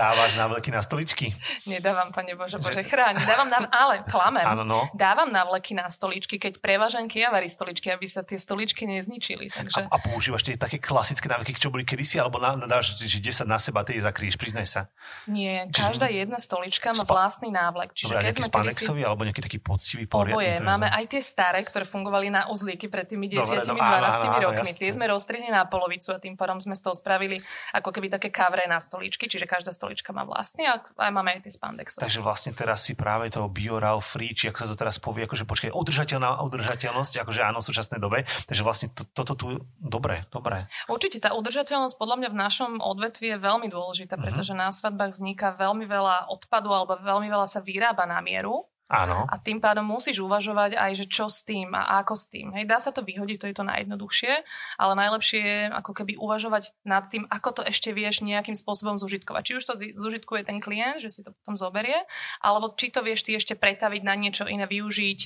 Dávaš návleky na stoličky? Nedávam, pane Bože, Bože, chráň. Dávam na, ale klamem. Áno, no. Dávam návleky na stoličky, keď prevážam kiavary stoličky, aby sa tie stoličky nezničili. Takže... A, a používaš tie také klasické návyky, čo boli kedysi, alebo na, dáš, že 10 na seba, ty zakrieš, priznaj sa. Nie, každá Čiže... jedna stolička má Spa... vlastný návlek. Čiže Dobre, keď spanexový, kedysi... alebo nejaký taký poctivý poriadny. Oboje. Máme aj tie staré, ktoré fungovali na uzlíky pred tými 10-12 no, rokmi. Tie sme roztrhli na polovicu a tým pádom sme z toho spravili ako keby také kavre na stoličky, čiže každá stolička má vlastný a aj máme aj tie spandexové. Takže vlastne teraz si práve to BioRAW free, či ako sa to teraz povie, akože počkaj, udržateľná udržateľnosť, akože áno, v súčasnej dobe. Takže vlastne to, toto tu, dobre, dobre. Určite tá udržateľnosť podľa mňa v našom odvetvi je veľmi dôležitá, uh-huh. pretože na svadbách vzniká veľmi veľa odpadu alebo veľmi veľa sa vyrába na mieru Áno. A tým pádom musíš uvažovať aj, že čo s tým a ako s tým. Hej, dá sa to vyhodiť, to je to najjednoduchšie, ale najlepšie je ako keby uvažovať nad tým, ako to ešte vieš nejakým spôsobom zužitkovať. Či už to zužitkuje ten klient, že si to potom zoberie, alebo či to vieš ty ešte pretaviť na niečo iné, využiť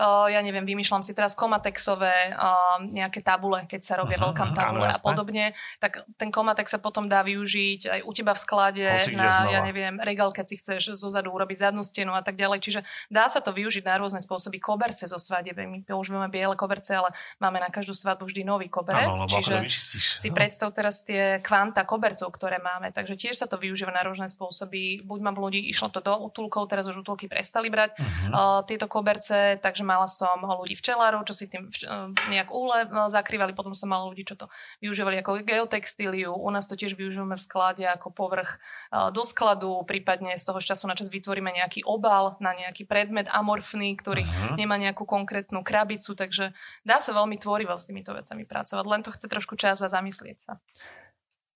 ja neviem, vymýšľam si teraz komatexové uh, nejaké tabule, keď sa robia uh-huh, veľká tabule a podobne, tak ten komatex sa potom dá využiť aj u teba v sklade Hoci na, ja neviem, regál, keď si chceš zozadu urobiť zadnú stenu a tak ďalej. Čiže Dá sa to využiť na rôzne spôsoby. Koberce zo svadebe. My používame biele koberce, ale máme na každú svadbu vždy nový koberec. Ano, čiže si predstav teraz tie kvanta kobercov, ktoré máme. Takže tiež sa to využíva na rôzne spôsoby. Buď mám ľudí, išlo to do útulkov, teraz už útulky prestali brať uh-huh. uh, tieto koberce, takže mala som ľudí včelárov, čo si tým uh, nejak úle uh, zakrývali, potom som mala ľudí, čo to využívali ako geotextíliu. U nás to tiež využívame v sklade ako povrch uh, do skladu, prípadne z toho času na čas vytvoríme nejaký obal na nejaký predmet amorfný, ktorý uh-huh. nemá nejakú konkrétnu krabicu, takže dá sa veľmi tvorivo s týmito vecami pracovať, len to chce trošku čas a zamyslieť sa.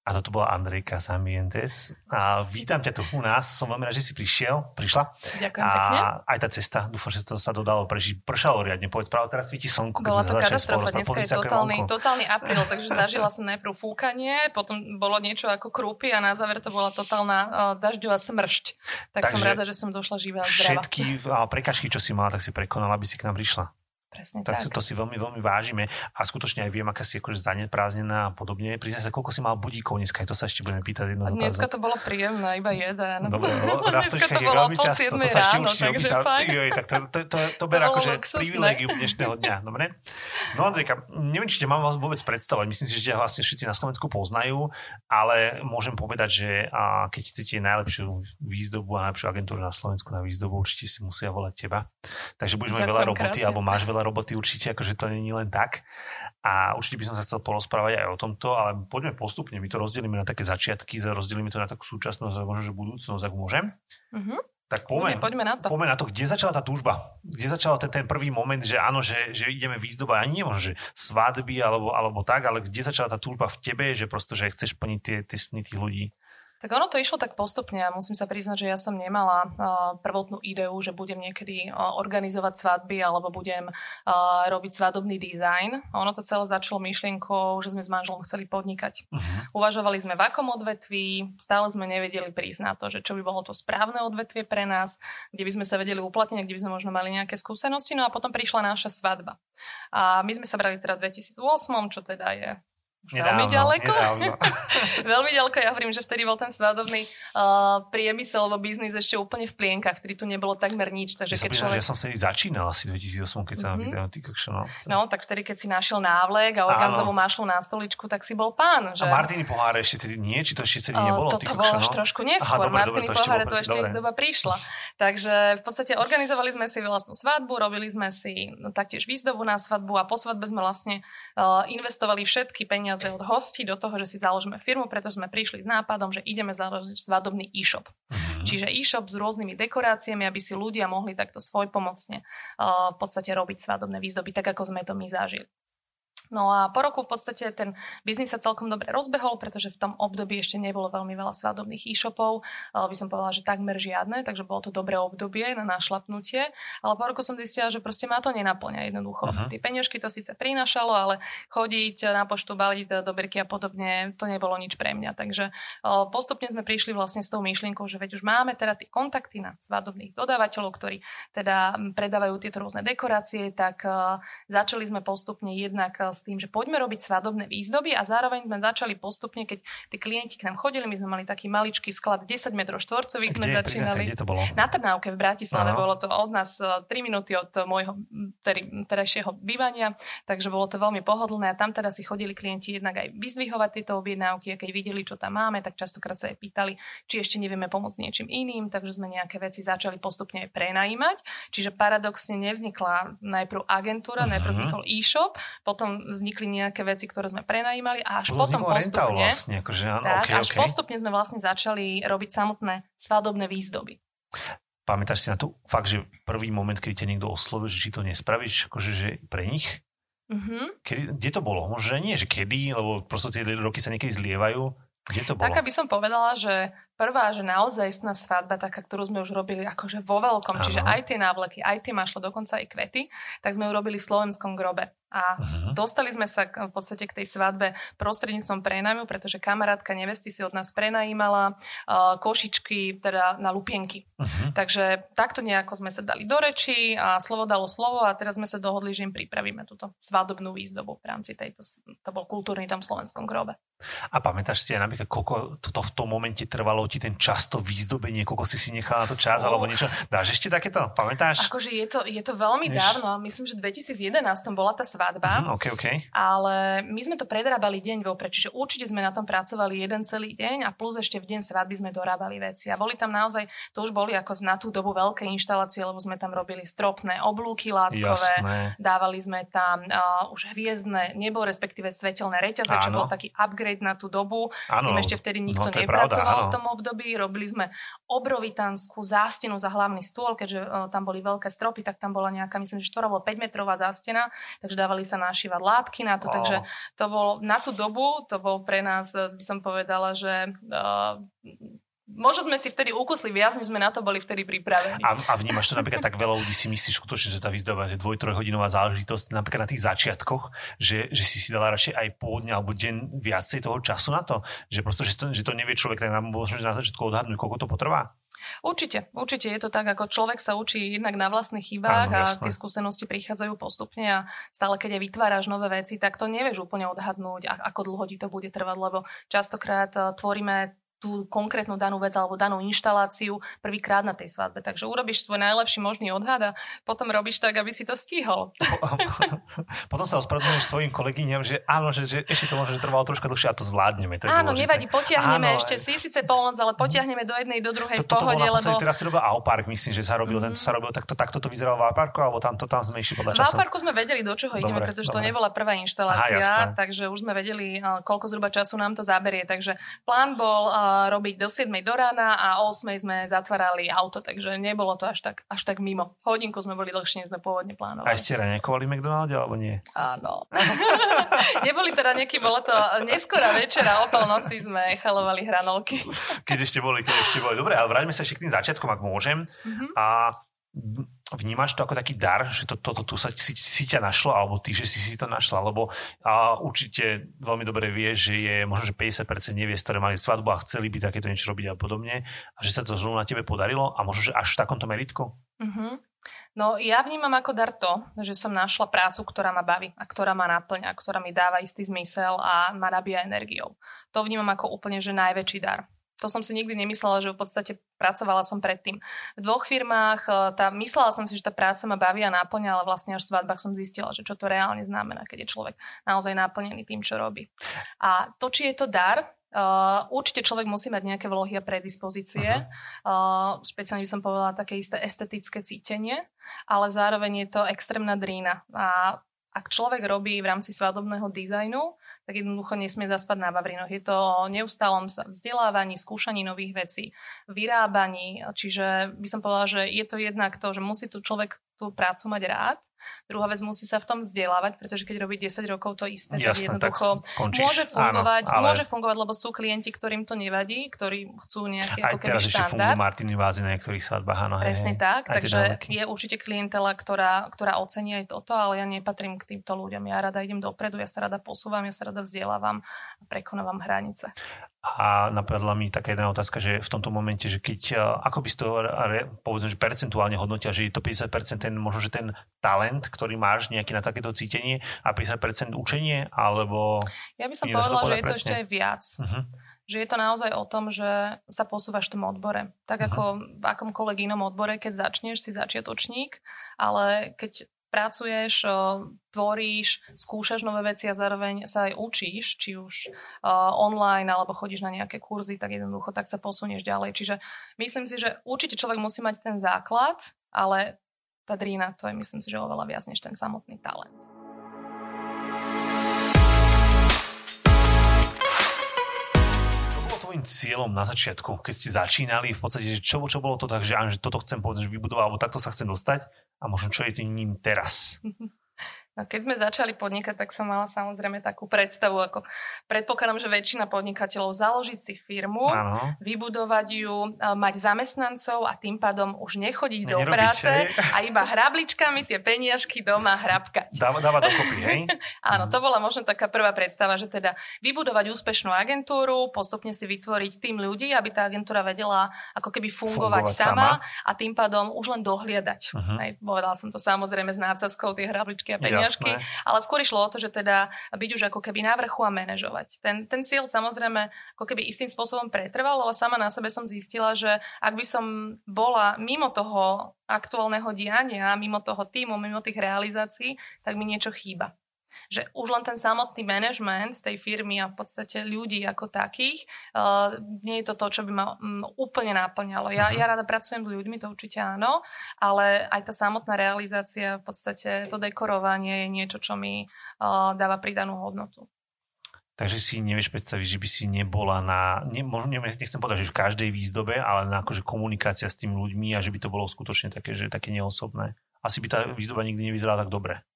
A toto bola Andrejka Samientes. A vítam ťa tu u nás. Som veľmi rád, že si prišiel, prišla. Ďakujem a pekne. aj tá cesta, dúfam, že to sa dodalo prežiť. Pršalo riadne, povedz práve teraz svíti slnko. Bola to katastrofa, dneska je totálny, totálny apríl, takže zažila som najprv fúkanie, potom bolo niečo ako krúpy a na záver to bola totálna uh, dažďová smršť. Tak takže som rada, že som došla živá a zdravá. Všetky prekažky, čo si mala, tak si prekonala, aby si k nám prišla. Presne tak. tak. To si veľmi, veľmi vážime a skutočne aj viem, aká si akože zaneprázdnená a podobne. Priznaj sa, koľko si mal budíkov dneska, to sa ešte budeme pýtať. Jedno dneska to bolo príjemné, iba jeden. Dobre, no, na stoličkách je veľmi často, to sa ešte určite opýta. Joj, tak to, to, to, to ber akože privilegium dnešného dňa. Dobre? No Andrejka, neviem, či ťa mám vás vôbec predstavovať. Myslím si, že ťa vlastne všetci na Slovensku poznajú, ale môžem povedať, že a keď chcete najlepšiu výzdobu a najlepšiu agentúru na Slovensku na výzdobu, určite si musia volať teba. Takže budeš mať veľa roboty, alebo máš veľa veľa roboty určite, akože to není len tak. A určite by som sa chcel porozprávať aj o tomto, ale poďme postupne, my to rozdelíme na také začiatky, rozdelíme to na takú súčasnosť a možno, že budúcnosť, ak môžem. Uh-huh. Tak poďme, poďme na to. Poďme na to, kde začala tá túžba. Kde začal ten, ten prvý moment, že áno, že, že ideme výzdoba, ani možno, že svadby alebo, alebo tak, ale kde začala tá túžba v tebe, že prosto, že chceš plniť tie, tie sny tých ľudí? Tak ono to išlo tak postupne a musím sa priznať, že ja som nemala uh, prvotnú ideu, že budem niekedy uh, organizovať svadby alebo budem uh, robiť svadobný dizajn. Ono to celé začalo myšlienkou, že sme s manželom chceli podnikať. Uh-huh. Uvažovali sme v akom odvetví, stále sme nevedeli prísť na to, že čo by bolo to správne odvetvie pre nás, kde by sme sa vedeli uplatniť, kde by sme možno mali nejaké skúsenosti. No a potom prišla naša svadba. A my sme sa brali teda v 2008, čo teda je Nedávno, veľmi ďaleko. Nedávno. veľmi ďaleko. Ja hovorím, že vtedy bol ten svadobný uh, priemysel alebo biznis ešte úplne v plienkach, vtedy tu nebolo takmer nič. Takže ja, keď človek... že ja som vtedy začínal asi 2008, keď sa mm-hmm. na ty no. no, tak vtedy, keď si našiel návlek a organzovú mašlu na stoličku, tak si bol pán. Že... A Martiny poháre ešte vtedy nie? Či to ešte vtedy nebolo? Uh, toto bolo až trošku neskôr. Aha, dobre, dobre, to poháre to ešte dobre. doba prišla. Takže v podstate organizovali sme si vlastnú svadbu, robili sme si no, taktiež výzdobu na svadbu a po svadbe sme vlastne uh, investovali všetky peniaze od hostí do toho, že si založíme firmu, pretože sme prišli s nápadom, že ideme založiť svadobný e-shop. Mm-hmm. Čiže e-shop s rôznymi dekoráciami, aby si ľudia mohli takto svojpomocne uh, v podstate robiť svadobné výzdoby, tak ako sme to my zažili. No a po roku v podstate ten biznis sa celkom dobre rozbehol, pretože v tom období ešte nebolo veľmi veľa svadobných e-shopov. By som povedala, že takmer žiadne, takže bolo to dobré obdobie na našlapnutie. Ale po roku som zistila, že proste ma to nenaplňa jednoducho. Uh-huh. Tie peniažky to síce prinašalo, ale chodiť na poštu, baliť do berky a podobne, to nebolo nič pre mňa. Takže postupne sme prišli vlastne s tou myšlienkou, že veď už máme teda tie kontakty na svadobných dodávateľov, ktorí teda predávajú tieto rôzne dekorácie, tak začali sme postupne jednak s tým, že poďme robiť svadobné výzdoby a zároveň sme začali postupne, keď tí klienti k nám chodili, my sme mali taký maličký sklad 10 m štvorcových, sme začínali. Kde to bolo? Na Trnávke v Bratislave, Aha. bolo to od nás 3 e, minúty od môjho terajšieho bývania, takže bolo to veľmi pohodlné a tam teda si chodili klienti jednak aj vyzdvihovať tieto objednávky a keď videli, čo tam máme, tak častokrát sa aj pýtali, či ešte nevieme pomôcť niečím iným, takže sme nejaké veci začali postupne prenajímať. Čiže paradoxne nevznikla najprv agentúra, uh-huh. najprv vznikol e-shop, potom vznikli nejaké veci, ktoré sme prenajímali a až potom postupne, vlastne, akože, áno, tak, okay, až okay. postupne sme vlastne začali robiť samotné svadobné výzdoby. Pamätáš si na to fakt, že prvý moment, keď ťa niekto oslovil, že či to nespravíš, akože že pre nich? Mm-hmm. Kedy, kde to bolo? Možno nie, že kedy, lebo proste tie roky sa niekedy zlievajú. Kde to bolo? Taká by som povedala, že prvá, že naozaj svadba, taká, ktorú sme už robili akože vo veľkom, ano. čiže aj tie návleky, aj tie mašlo, dokonca aj kvety, tak sme ju robili v slovenskom grobe. A uh-huh. dostali sme sa v podstate k tej svadbe prostredníctvom prenajmu, pretože kamarátka nevesty si od nás prenajímala uh, košičky teda na lupienky. Uh-huh. Takže takto nejako sme sa dali do reči a slovo dalo slovo a teraz sme sa dohodli, že im pripravíme túto svadobnú výzdobu v rámci tejto, to bol kultúrny tom slovenskom grobe. A pamätáš si aj napríklad, koľko to v tom momente trvalo ti ten často výzdobenie, koľko si si nechala to čas oh. alebo niečo. Dáš ešte takéto? Pamätáš? Akože je to, je to veľmi Víš? dávno, myslím, že v 2011 bola tá svadba. Uh-huh, okay, okay. Ale my sme to predrábali deň vopred, čiže určite sme na tom pracovali jeden celý deň a plus ešte v deň svadby sme dorábali veci. A boli tam naozaj, to už boli ako na tú dobu veľké inštalácie, lebo sme tam robili stropné oblúky látkové, Jasné. dávali sme tam uh, už hviezdne nebo, respektíve svetelné reťaze, čo bol taký upgrade na tú dobu. Áno, tým ešte vtedy nikto no, nepracoval pravda, v tom období. Robili sme obrovitanskú zástenu za hlavný stôl, keďže uh, tam boli veľké stropy, tak tam bola nejaká, myslím, že 4 alebo 5 metrová zástena, takže dávali sa našívať látky na to, oh. takže to bolo na tú dobu, to bol pre nás, by som povedala, že uh, Možno sme si vtedy ukusli viac, my sme na to boli vtedy pripravení. A, a vnímaš to napríklad tak veľa ľudí si myslíš skutočne, že tá výzdoba je dvoj, trojhodinová záležitosť napríklad na tých začiatkoch, že, že si si dala radšej aj pôvodne alebo deň viacej toho času na to, že prosto, že to, že to nevie človek tak nám možno na začiatku odhadnúť, koľko to potrvá? Určite, určite je to tak, ako človek sa učí jednak na vlastných chybách Áno, a tie skúsenosti prichádzajú postupne a stále keď aj vytváraš nové veci, tak to nevieš úplne odhadnúť, ako dlho ti to bude trvať, lebo častokrát eh, tvoríme tú konkrétnu danú vec alebo danú inštaláciu prvýkrát na tej svadbe. Takže urobíš svoj najlepší možný odhad a potom robíš tak, aby si to stihol. potom sa ospravedlňuješ svojim kolegyňam, že áno, že, že ešte to môže trvalo troška dlhšie a to zvládneme. To je áno, dôležité. nevadí, potiahneme áno, ešte, si síce polnoc, ale potiahneme do jednej, do druhej to, pohode. Lebo... Teraz si robil Aupark, myslím, že sa robil, mm-hmm. tento sa robil, takto, takto to vyzeralo v Auparku, alebo tam to tam sme išli podľa času? V Auparku sme vedeli, do čoho ideme, pretože dobre. to nebola prvá inštalácia, Aha, takže už sme vedeli, koľko zhruba času nám to zaberie. Takže plán bol robiť do 7 do rána a o 8 sme zatvárali auto, takže nebolo to až tak, až tak mimo. Hodinku sme boli dlhšie, než sme pôvodne plánovali. A ste raňakovali McDonalde, alebo nie? Áno. Neboli teda nejaký, bolo to neskora večera, o polnoci sme chalovali hranolky. keď ešte boli, keď ešte boli. Dobre, ale vráťme sa ešte k tým začiatkom, ak môžem. Mm-hmm. A vnímaš to ako taký dar, že toto to, to, tu sa si, si ťa našlo, alebo ty, že si si to našla, lebo a určite veľmi dobre vieš, že je možno, že 50% neviest, ktoré mali svadbu a chceli by takéto niečo robiť a podobne, a že sa to zrovna na tebe podarilo a možno, že až v takomto meritku? Mm-hmm. No ja vnímam ako dar to, že som našla prácu, ktorá ma baví a ktorá ma naplňa, ktorá mi dáva istý zmysel a ma nabíja energiou. To vnímam ako úplne, že najväčší dar to som si nikdy nemyslela, že v podstate pracovala som predtým. V dvoch firmách, e, tá, myslela som si, že tá práca ma baví a náplňa, ale vlastne až v svadbách som zistila, že čo to reálne znamená, keď je človek naozaj naplnený tým, čo robí. A to, či je to dar, Uh, určite človek musí mať nejaké vlohy a predispozície. Uh, špeciálne by som povedala také isté estetické cítenie, ale zároveň je to extrémna drína. A ak človek robí v rámci svadobného dizajnu, tak jednoducho nesmie zaspať na Vavrinoch. Je to o neustálom vzdelávaní, skúšaní nových vecí, vyrábaní, čiže by som povedala, že je to jednak to, že musí tu človek tú prácu mať rád, Druhá vec, musí sa v tom vzdelávať, pretože keď robí 10 rokov to isté, Jasne, tak jednoducho tak môže fungovať, Áno, ale... môže fungovať, lebo sú klienti, ktorým to nevadí, ktorí chcú nejaký Aj ako teraz ešte fungujú Martiny vázy na niektorých svadbách, áno. Presne hej, tak, takže je určite klientela, ktorá, ktorá ocení aj toto, ale ja nepatrím k týmto ľuďom. Ja rada idem dopredu, ja sa rada posúvam, ja sa rada vzdelávam a prekonávam hranice. A napadla mi taká jedna otázka, že v tomto momente, že keď, e, ako by si to povedzme, že percentuálne hodnotia, že je to 50% ten, možno, že ten talent, ktorý máš nejaký na takéto cítenie a 50% učenie, alebo... Ja by som povedala, že je to ešte aj viac. Uh-huh že je to naozaj o tom, že sa posúvaš v tom odbore. Tak ako uh-huh. v akomkoľvek inom odbore, keď začneš, si začiatočník, ale keď pracuješ, tvoríš, skúšaš nové veci a zároveň sa aj učíš, či už online alebo chodíš na nejaké kurzy, tak jednoducho tak sa posunieš ďalej. Čiže myslím si, že určite človek musí mať ten základ, ale tá drína to je myslím si, že oveľa viac než ten samotný talent. tvojim cieľom na začiatku, keď ste začínali, v podstate, že čo, čo bolo to tak, že, že toto chcem povedať, že vybudovať, alebo takto sa chcem dostať a možno čo je tým ním teraz? No, keď sme začali podnikať, tak som mala samozrejme takú predstavu, ako predpokladám, že väčšina podnikateľov založiť si firmu, ano. vybudovať ju, mať zamestnancov a tým pádom už nechodiť ne, do práce a iba hrabličkami tie peniažky doma hrabkať. Dáva, dáva dokopy, hej? Áno, to bola možno taká prvá predstava, že teda vybudovať úspešnú agentúru, postupne si vytvoriť tým ľudí, aby tá agentúra vedela ako keby fungovať, fungovať sama, sama a tým pádom už len dohliadať. Uh-huh. Hej, povedala som to samozrejme s nácazkou, tie hrabličky a peniažky peňažky, ale skôr išlo o to, že teda byť už ako keby na vrchu a manažovať. Ten, ten cieľ samozrejme ako keby istým spôsobom pretrval, ale sama na sebe som zistila, že ak by som bola mimo toho aktuálneho diania, mimo toho týmu, mimo tých realizácií, tak mi niečo chýba. Že už len ten samotný management tej firmy a v podstate ľudí ako takých, uh, nie je to to, čo by ma um, úplne náplňalo. Ja, ja rada pracujem s ľuďmi, to určite áno, ale aj tá samotná realizácia, v podstate to dekorovanie je niečo, čo mi uh, dáva pridanú hodnotu. Takže si nevieš predstaviť, že by si nebola na, ne, možno, nechcem povedať, že v každej výzdobe, ale na akože komunikácia s tými ľuďmi a že by to bolo skutočne také, že také neosobné. Asi by tá výzdoba nikdy nevyzerala tak dobre.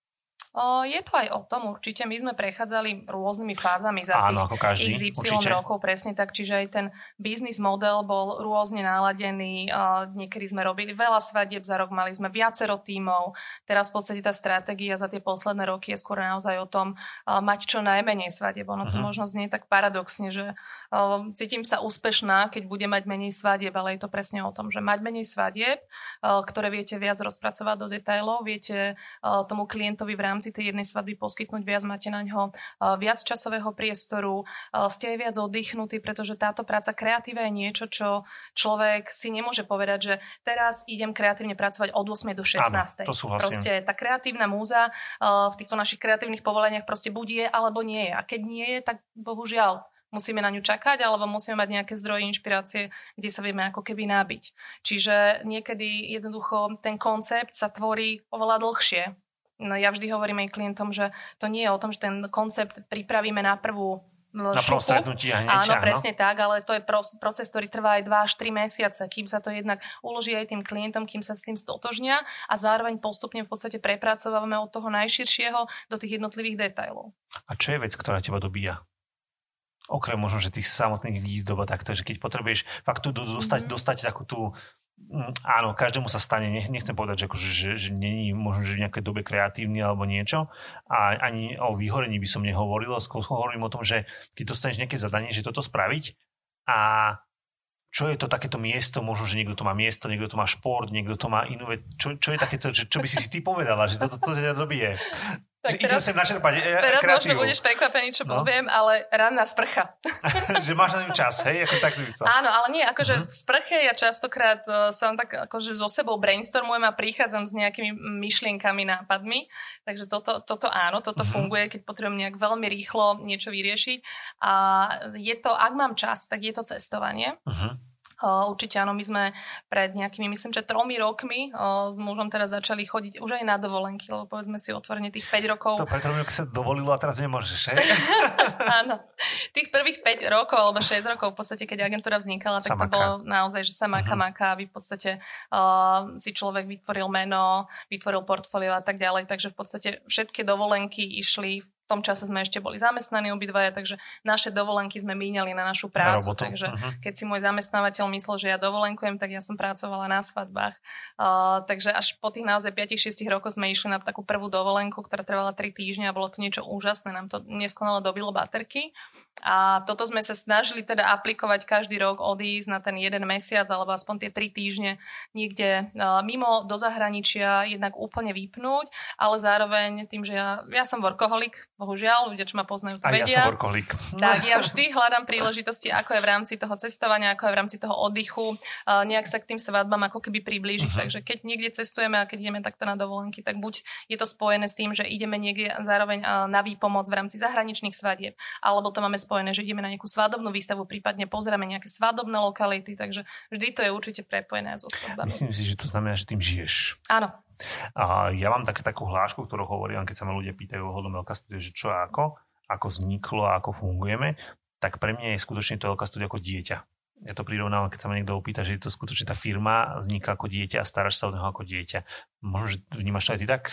Je to aj o tom určite. My sme prechádzali rôznymi fázami za Áno, tých každý, XY určite. rokov, presne tak. Čiže aj ten biznis model bol rôzne naladený. Niekedy sme robili veľa svadieb za rok, mali sme viacero tímov. Teraz v podstate tá stratégia za tie posledné roky je skôr naozaj o tom mať čo najmenej svadieb. Ono to uh-huh. možno znie tak paradoxne, že cítim sa úspešná, keď bude mať menej svadieb, ale je to presne o tom, že mať menej svadieb, ktoré viete viac rozpracovať do detailov, viete tomu klientovi v rámci rámci tej jednej svadby poskytnúť viac, máte na ňo eh, viac časového priestoru, eh, ste aj viac oddychnutí, pretože táto práca kreatíva je niečo, čo človek si nemôže povedať, že teraz idem kreatívne pracovať od 8 do 16. Áno, to proste tá kreatívna múza eh, v týchto našich kreatívnych povoleniach proste buď je alebo nie je. A keď nie je, tak bohužiaľ musíme na ňu čakať, alebo musíme mať nejaké zdroje inšpirácie, kde sa vieme ako keby nabiť. Čiže niekedy jednoducho ten koncept sa tvorí oveľa dlhšie, No ja vždy hovorím aj klientom, že to nie je o tom, že ten koncept pripravíme na prvú na prvom stretnutí a hneď, Áno, presne tak, ale to je proces, ktorý trvá aj 2 až 3 mesiace, kým sa to jednak uloží aj tým klientom, kým sa s tým stotožnia a zároveň postupne v podstate prepracovávame od toho najširšieho do tých jednotlivých detailov. A čo je vec, ktorá teba dobíja? Okrem možno, že tých samotných výzdob a takto, že keď potrebuješ fakt tu dostať, mm-hmm. dostať takú tú áno, každému sa stane, nechcem povedať, že, akože, že, že není možno, že v nejakej dobe kreatívny alebo niečo. A ani o vyhorení by som nehovoril, skôr hovorím o tom, že keď dostaneš nejaké zadanie, že toto spraviť. A čo je to takéto miesto, možno, že niekto to má miesto, niekto to má šport, niekto to má inú vec, čo, čo je takéto, že, čo by si si ty povedala, že toto to, to, to robí? je. Tak že teraz, sem načerpať e, teraz kreatívu. možno budeš prekvapený, čo no. poviem, ale ranná sprcha. že máš na ňu čas, hej? Ako tak si myslel. Áno, ale nie, akože uh-huh. v sprche ja častokrát uh, som tak akože so sebou brainstormujem a prichádzam s nejakými myšlienkami, nápadmi, takže toto, toto áno, toto uh-huh. funguje, keď potrebujem nejak veľmi rýchlo niečo vyriešiť. A je to, ak mám čas, tak je to cestovanie. Uh-huh Určite áno, my sme pred nejakými, myslím, že tromi rokmi s mužom teraz začali chodiť už aj na dovolenky, lebo povedzme si otvorene tých 5 rokov. To pre tromi sa dovolilo a teraz nemôžeš, hej? áno. Tých prvých 5 rokov alebo 6 rokov v podstate, keď agentúra vznikala, tak samaka. to bolo naozaj, že sa maka, uh-huh. maka, aby v podstate uh, si človek vytvoril meno, vytvoril portfólio a tak ďalej. Takže v podstate všetky dovolenky išli v tom čase sme ešte boli zamestnaní obidvaja, takže naše dovolenky sme míňali na našu prácu. Na takže uh-huh. keď si môj zamestnávateľ myslel, že ja dovolenkujem, tak ja som pracovala na svadbách. Uh, takže až po tých naozaj 5-6 rokoch sme išli na takú prvú dovolenku, ktorá trvala 3 týždne a bolo to niečo úžasné. Nám to neskonale dobilo baterky. A toto sme sa snažili teda aplikovať každý rok, odísť na ten jeden mesiac alebo aspoň tie 3 týždne niekde uh, mimo do zahraničia, jednak úplne vypnúť, ale zároveň tým, že ja, ja som workoholik, bohužiaľ, ľudia, čo ma poznajú, to a vedia. ja som workoholik. Tak ja vždy hľadám príležitosti, ako je v rámci toho cestovania, ako je v rámci toho oddychu, nejak sa k tým svadbám ako keby priblížiť. Uh-huh. Takže keď niekde cestujeme a keď ideme takto na dovolenky, tak buď je to spojené s tým, že ideme niekde zároveň na výpomoc v rámci zahraničných svadieb, alebo to máme spojené, že ideme na nejakú svadobnú výstavu, prípadne pozrieme nejaké svadobné lokality, takže vždy to je určite prepojené so svadbami. Myslím si, že to znamená, že tým žiješ. Áno, a ja mám tak, takú hlášku, ktorú hovorím, keď sa ma ľudia pýtajú ohľadom Elka Studio, že čo a ako, ako vzniklo a ako fungujeme, tak pre mňa je skutočne to Elka Studio ako dieťa. Ja to prirovnávam, keď sa ma niekto opýta, že je to skutočne tá firma vzniká ako dieťa a staráš sa od neho ako dieťa. Možno, že vnímaš to aj ty tak?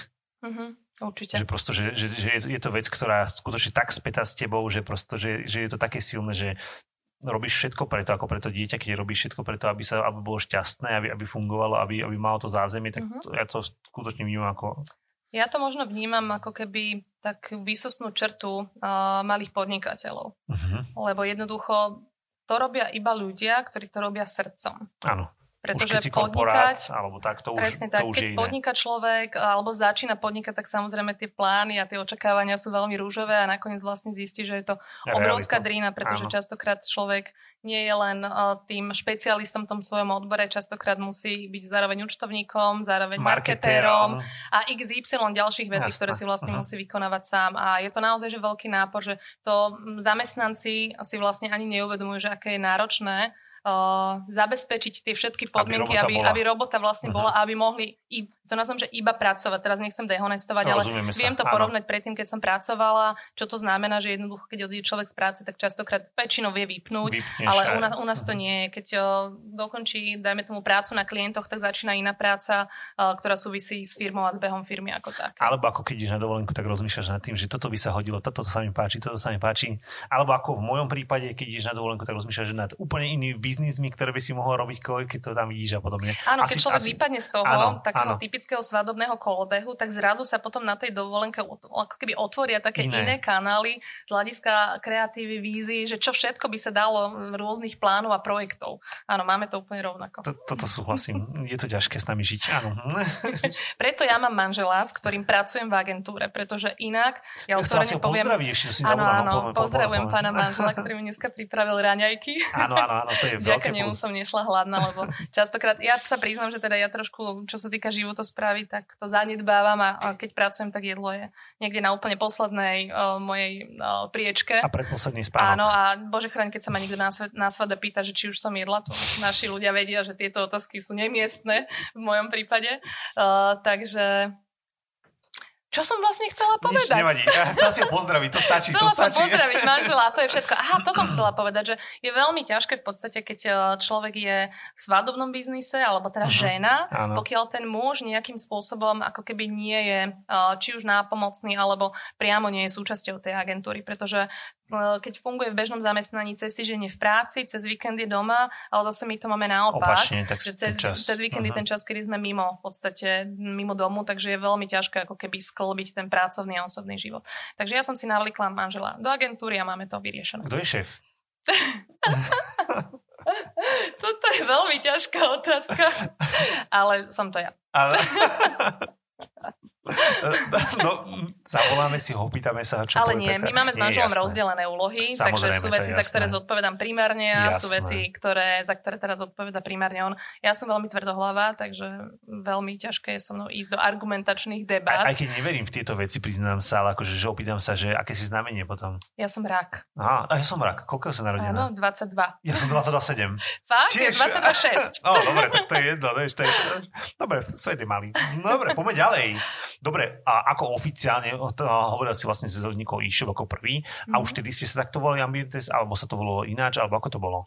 Mm-hmm. Určite. Že, prosto, že, že, že je to vec, ktorá skutočne tak spätá s tebou, že, prosto, že, že je to také silné, že robíš všetko preto, ako preto dieťa, keď robíš všetko preto, aby sa aby bolo šťastné, aby, aby fungovalo, aby, aby malo to zázemie, tak uh-huh. to, ja to skutočne vnímam ako... Ja to možno vnímam ako keby tak výsostnú črtu uh, malých podnikateľov. Uh-huh. Lebo jednoducho to robia iba ľudia, ktorí to robia srdcom. Áno. Pretože už podnikať, alebo tak, to už, presne tak, to už keď je podniká človek, alebo začína podnikať, tak samozrejme tie plány a tie očakávania sú veľmi rúžové a nakoniec vlastne zistí, že je to obrovská drína, pretože Áno. častokrát človek nie je len uh, tým špecialistom v tom svojom odbore, častokrát musí byť zároveň účtovníkom, zároveň marketérom, a XY ďalších vecí, Jasne. ktoré si vlastne uh-huh. musí vykonávať sám. A je to naozaj že veľký nápor, že to zamestnanci si vlastne ani neuvedomujú, že aké je náročné uh, zabezpečiť tie všetky podmienky, aby robota, aby, aby robota vlastne uh-huh. bola, aby mohli i, to nazvem, že iba pracovať. Teraz nechcem dehonestovať, no, ale viem to porovnať áno. predtým, keď som pracovala, čo to znamená, že jednoducho, keď odíde človek z práce, tak častokrát väčšinou vie vypnúť, Vypneš ale u nás, u nás to mhm. nie. Keď o, dokončí, dajme tomu prácu na klientoch, tak začína iná práca, o, ktorá súvisí s firmou a s behom firmy ako tak. Alebo ako keď ideš na dovolenku, tak rozmýšľaš nad tým, že toto by sa hodilo, toto sa mi páči, toto sa mi páči. Alebo ako v mojom prípade, keď ideš na dovolenku, tak rozmýšľaš nad úplne inými biznismi, ktoré by si mohol robiť, keď to tam vidíš a podobne. Áno, keď človek asi... vypadne z toho áno, takého áno. Typického svadobného kolobehu, tak zrazu sa potom na tej dovolenke ako keby otvoria také iné, iné kanály z hľadiska kreatívy, vízy, že čo všetko by sa dalo rôznych plánov a projektov. Áno, máme to úplne rovnako. Toto súhlasím. Je to ťažké s nami žiť, áno. Preto ja mám manžela, s ktorým pracujem v agentúre, pretože inak, ja otvorene poviem... ešte si áno, áno, pozdravujem pána manžela, ktorý mi dneska pripravil raňajky. Áno, áno, áno, to je veľké nemu som nešla hladná, lebo častokrát, ja sa priznám, že teda ja trošku, čo sa týka životosprávy, tak to zanedbávam a, keď pracujem, tak jedlo je niekde na úplne poslednej uh, mojej uh, priečke. A predposledný spánok. Áno, a bože chráň, keď sa ma niekto na, na svade pýta, že či už som jedla, to naši ľudia vedia, že tieto otázky sú nemiestne v mojom prípade. Uh, takže čo som vlastne chcela povedať? Nič nevadí. Ja chcela si pozdraviť, to stačí. Chcela to stačí. som pozdraviť manžela, to je všetko. Aha, to som chcela povedať, že je veľmi ťažké v podstate, keď e, človek je v svadobnom biznise, alebo teda uh-huh. žena, Áno. pokiaľ ten muž nejakým spôsobom ako keby nie je e, či už nápomocný, alebo priamo nie je súčasťou tej agentúry, pretože keď funguje v bežnom zamestnaní cez týždeň v práci, cez víkend je doma, ale zase my to máme naopak. Opačne, tak že cez, čas. cez víkend uh-huh. je ten čas, kedy sme mimo, v podstate mimo domu, takže je veľmi ťažké ako keby sklbiť ten pracovný a osobný život. Takže ja som si navlikla manžela do agentúry a máme to vyriešené. Kto je šéf? Toto je veľmi ťažká otázka, ale som to ja. Ale... No, zavoláme si ho, opýtame sa, čo Ale nie, my máme s manželom rozdelené úlohy, Samozrejme, takže sú veci, za ktoré zodpovedám primárne a jasné. sú veci, ktoré, za ktoré teraz zodpoveda primárne on. Ja som veľmi tvrdohlava, takže veľmi ťažké je so mnou ísť do argumentačných debát. Aj, aj keď neverím v tieto veci, priznám sa, ale akože, že opýtam sa, že aké si znamenie potom. Ja som rak. Aha, a ja som rak. Koľko sa narodila? Áno, 22. Ja som 22,7. Fakt? Tiež? 22,6. oh, dobre, tak to je jedno. Je, to je, dobre, svet je malý. Dobre, poďme ďalej. Dobre, a ako oficiálne, hovoril si vlastne, že vznikol e-shop ako prvý mm-hmm. a už mhm. tedy ste sa takto volali Ambientes, alebo sa to volalo ináč, alebo ako to bolo?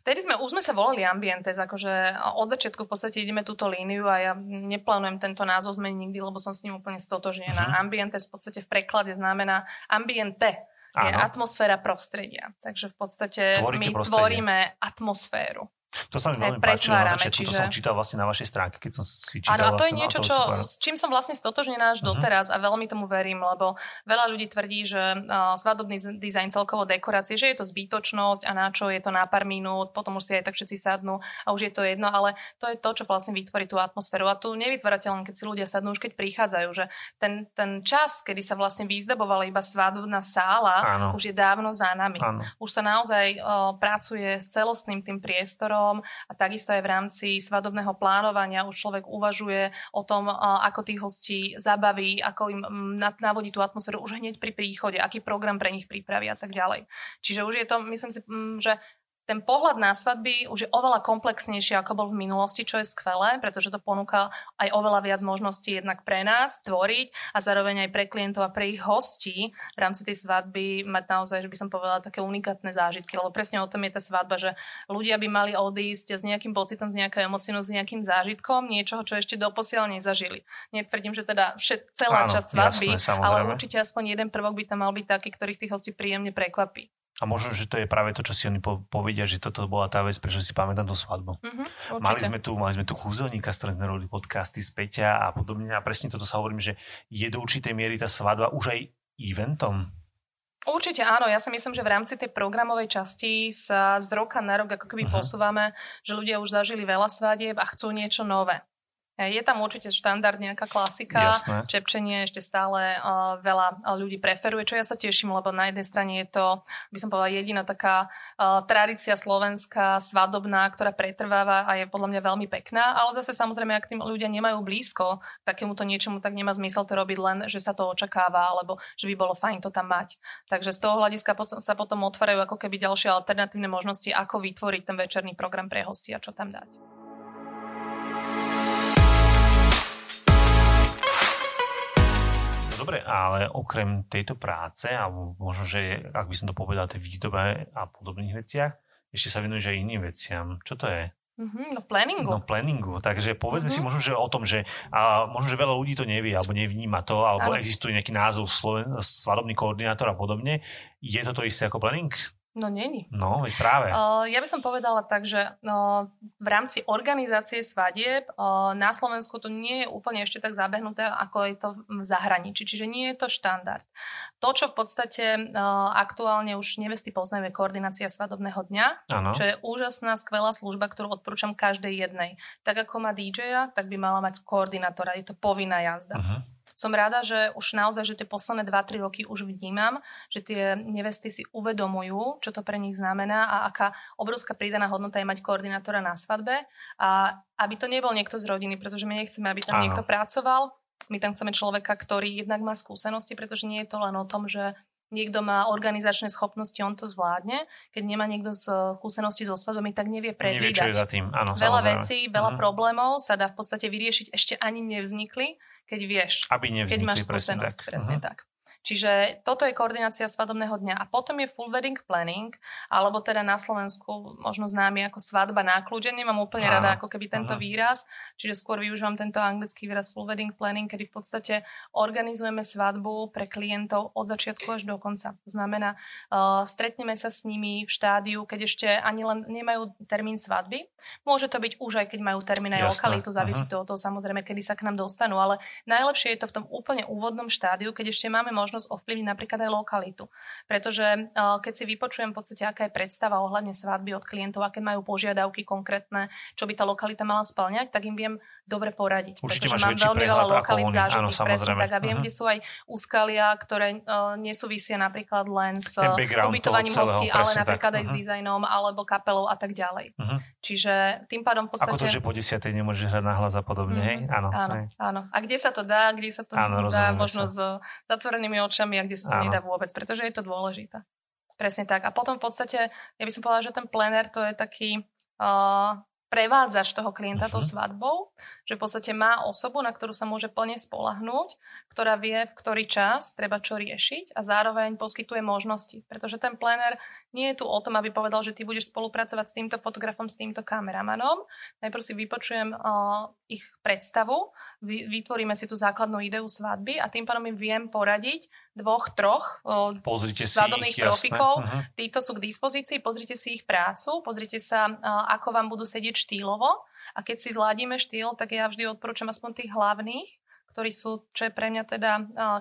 Vtedy sme, už sme sa volali Ambientes, akože od začiatku v podstate ideme túto líniu a ja neplánujem tento názov zmeniť nikdy, lebo som s ním úplne stotožnená. Uh-huh. Ambientes v podstate v preklade znamená ambiente, je Áno. atmosféra prostredia. Takže v podstate Tvoríte my prostredie. tvoríme atmosféru. To sa mi veľmi páčilo na začiatku, čiže... to som čítal vlastne na vašej stránke, keď som si čítal. Áno, a to je niečo, čo, s čím som vlastne stotožnená až uh-huh. doteraz a veľmi tomu verím, lebo veľa ľudí tvrdí, že uh, svadobný dizajn celkovo dekorácie, že je to zbytočnosť a na čo je to na pár minút, potom už si aj tak všetci sadnú a už je to jedno, ale to je to, čo vlastne vytvorí tú atmosféru. A tu nevytvárate len, keď si ľudia sadnú, už keď prichádzajú, že ten, ten čas, kedy sa vlastne vyzdabovala iba svadobná sála, Áno. už je dávno za nami. Áno. Už sa naozaj uh, pracuje s celostným tým priestorom, partnerom a takisto aj v rámci svadobného plánovania už človek uvažuje o tom, ako tých hostí zabaví, ako im navodí tú atmosféru už hneď pri príchode, aký program pre nich pripraví a tak ďalej. Čiže už je to, myslím si, že ten pohľad na svadby už je oveľa komplexnejší, ako bol v minulosti, čo je skvelé, pretože to ponúka aj oveľa viac možností jednak pre nás tvoriť a zároveň aj pre klientov a pre ich hostí v rámci tej svadby mať naozaj, že by som povedala, také unikátne zážitky, lebo presne o tom je tá svadba, že ľudia by mali odísť s nejakým pocitom, s nejakou emociou, s nejakým zážitkom, niečoho, čo ešte doposiaľ nezažili. Netvrdím, že teda všet, celá Áno, časť svadby, jasné, ale určite aspoň jeden prvok by tam mal byť taký, ktorých tých hostí príjemne prekvapí. A možno, že to je práve to, čo si oni povedia, že toto bola tá vec, prečo si pamätám tú svadbu. Mm-hmm, mali, sme tu, mali sme tu kúzelníka, s ktorým sme robili podcasty z Peťa a podobne. A presne toto sa hovorím, že je do určitej miery tá svadba už aj eventom. Určite áno, ja si myslím, že v rámci tej programovej časti sa z roka na rok ako keby uh-huh. posúvame, že ľudia už zažili veľa svadieb a chcú niečo nové. Je tam určite štandard, nejaká klasika. Jasné. Čepčenie ešte stále uh, veľa ľudí preferuje, čo ja sa teším, lebo na jednej strane je to, by som povedala, jediná taká uh, tradícia slovenská, svadobná, ktorá pretrváva a je podľa mňa veľmi pekná. Ale zase samozrejme, ak tým ľudia nemajú blízko k takémuto niečomu, tak nemá zmysel to robiť len, že sa to očakáva, alebo že by bolo fajn to tam mať. Takže z toho hľadiska sa potom otvárajú ako keby ďalšie alternatívne možnosti, ako vytvoriť ten večerný program pre hostia, čo tam dať. Dobre, ale okrem tejto práce, alebo možno, že ak by som to povedal, tej výzdobe a podobných veciach, ešte sa venuješ aj iným veciam. Čo to je? Mm-hmm, no planningu. No planningu. Takže povedzme mm-hmm. si možno, že o tom, že a možno, že veľa ľudí to nevie alebo nevníma to, alebo ano. existuje nejaký názov Sloven- svadobný koordinátor a podobne. Je to to isté ako planning? No není. No, práve. Uh, ja by som povedala tak, že uh, v rámci organizácie svadieb uh, na Slovensku to nie je úplne ešte tak zabehnuté, ako je to v zahraničí. Čiže nie je to štandard. To, čo v podstate aktuálne už nevesty poznajú, je koordinácia svadobného dňa, ano. čo je úžasná, skvelá služba, ktorú odporúčam každej jednej. Tak ako má DJ-a, tak by mala mať koordinátora. Je to povinná jazda. Uh-huh som rada, že už naozaj, že tie posledné 2-3 roky už vnímam, že tie nevesty si uvedomujú, čo to pre nich znamená a aká obrovská pridaná hodnota je mať koordinátora na svadbe a aby to nebol niekto z rodiny, pretože my nechceme, aby tam Áno. niekto pracoval, my tam chceme človeka, ktorý jednak má skúsenosti, pretože nie je to len o tom, že niekto má organizačné schopnosti, on to zvládne. Keď nemá niekto z skúsenosti so svadbami, tak nevie predvídať. Nevie, za tým. Áno, veľa samozrejme. vecí, veľa uh-huh. problémov sa dá v podstate vyriešiť ešte ani nevznikli, keď vieš. Aby nevznikli, keď máš skúsenosť. Presne tak. Presne uh-huh. tak. Čiže toto je koordinácia svadobného dňa. A potom je full wedding planning, alebo teda na Slovensku možno známy ako svadba na kľúde. Nemám úplne Áno. rada ako keby tento Áno. výraz, čiže skôr využívam tento anglický výraz full wedding planning, kedy v podstate organizujeme svadbu pre klientov od začiatku až do konca. To znamená, uh, stretneme sa s nimi v štádiu, keď ešte ani len nemajú termín svadby. Môže to byť už aj keď majú termín aj lokalitu, závisí to od toho samozrejme, kedy sa k nám dostanú, ale najlepšie je to v tom úplne úvodnom štádiu, keď ešte máme možnosť možnosť ovplyvniť napríklad aj lokalitu. Pretože uh, keď si vypočujem v podstate, aká je predstava ohľadne svadby od klientov, aké majú požiadavky konkrétne, čo by tá lokalita mala splňať, tak im viem dobre poradiť. Určite pretože mám veľmi veľa lokalít zážitých, presne tak. A viem, uh-huh. kde sú aj úskalia, ktoré uh, nesúvisia napríklad len s ubytovaním hostí, ale napríklad tak. aj uh-huh. s mhm. dizajnom alebo kapelou a tak ďalej. Uh-huh. Čiže tým pádom v podstate... Ako to, že po desiatej nemôžeš hrať na hlas a podobne, uh-huh. hej? Áno, áno, hej. áno. A kde sa to dá, kde sa to áno, dá, možno sa. s zatvorenými očami a kde sa to Áno. nedá vôbec, pretože je to dôležité. Presne tak. A potom v podstate, ja by som povedala, že ten plener to je taký uh, prevádzaš toho klienta uh-huh. tou mhm. svadbou, že v podstate má osobu, na ktorú sa môže plne spolahnúť, ktorá vie, v ktorý čas treba čo riešiť a zároveň poskytuje možnosti. Pretože ten plener nie je tu o tom, aby povedal, že ty budeš spolupracovať s týmto fotografom, s týmto kameramanom. Najprv si vypočujem uh, ich predstavu, vy, vytvoríme si tú základnú ideu svadby a tým pádom im viem poradiť dvoch, troch uh, svadobných profikov. Uh-huh. Títo sú k dispozícii, pozrite si ich prácu, pozrite sa, ako vám budú sedieť štýlovo. A keď si zladíme štýl, tak ja vždy odporúčam aspoň tých hlavných, ktorí sú, čo je pre mňa teda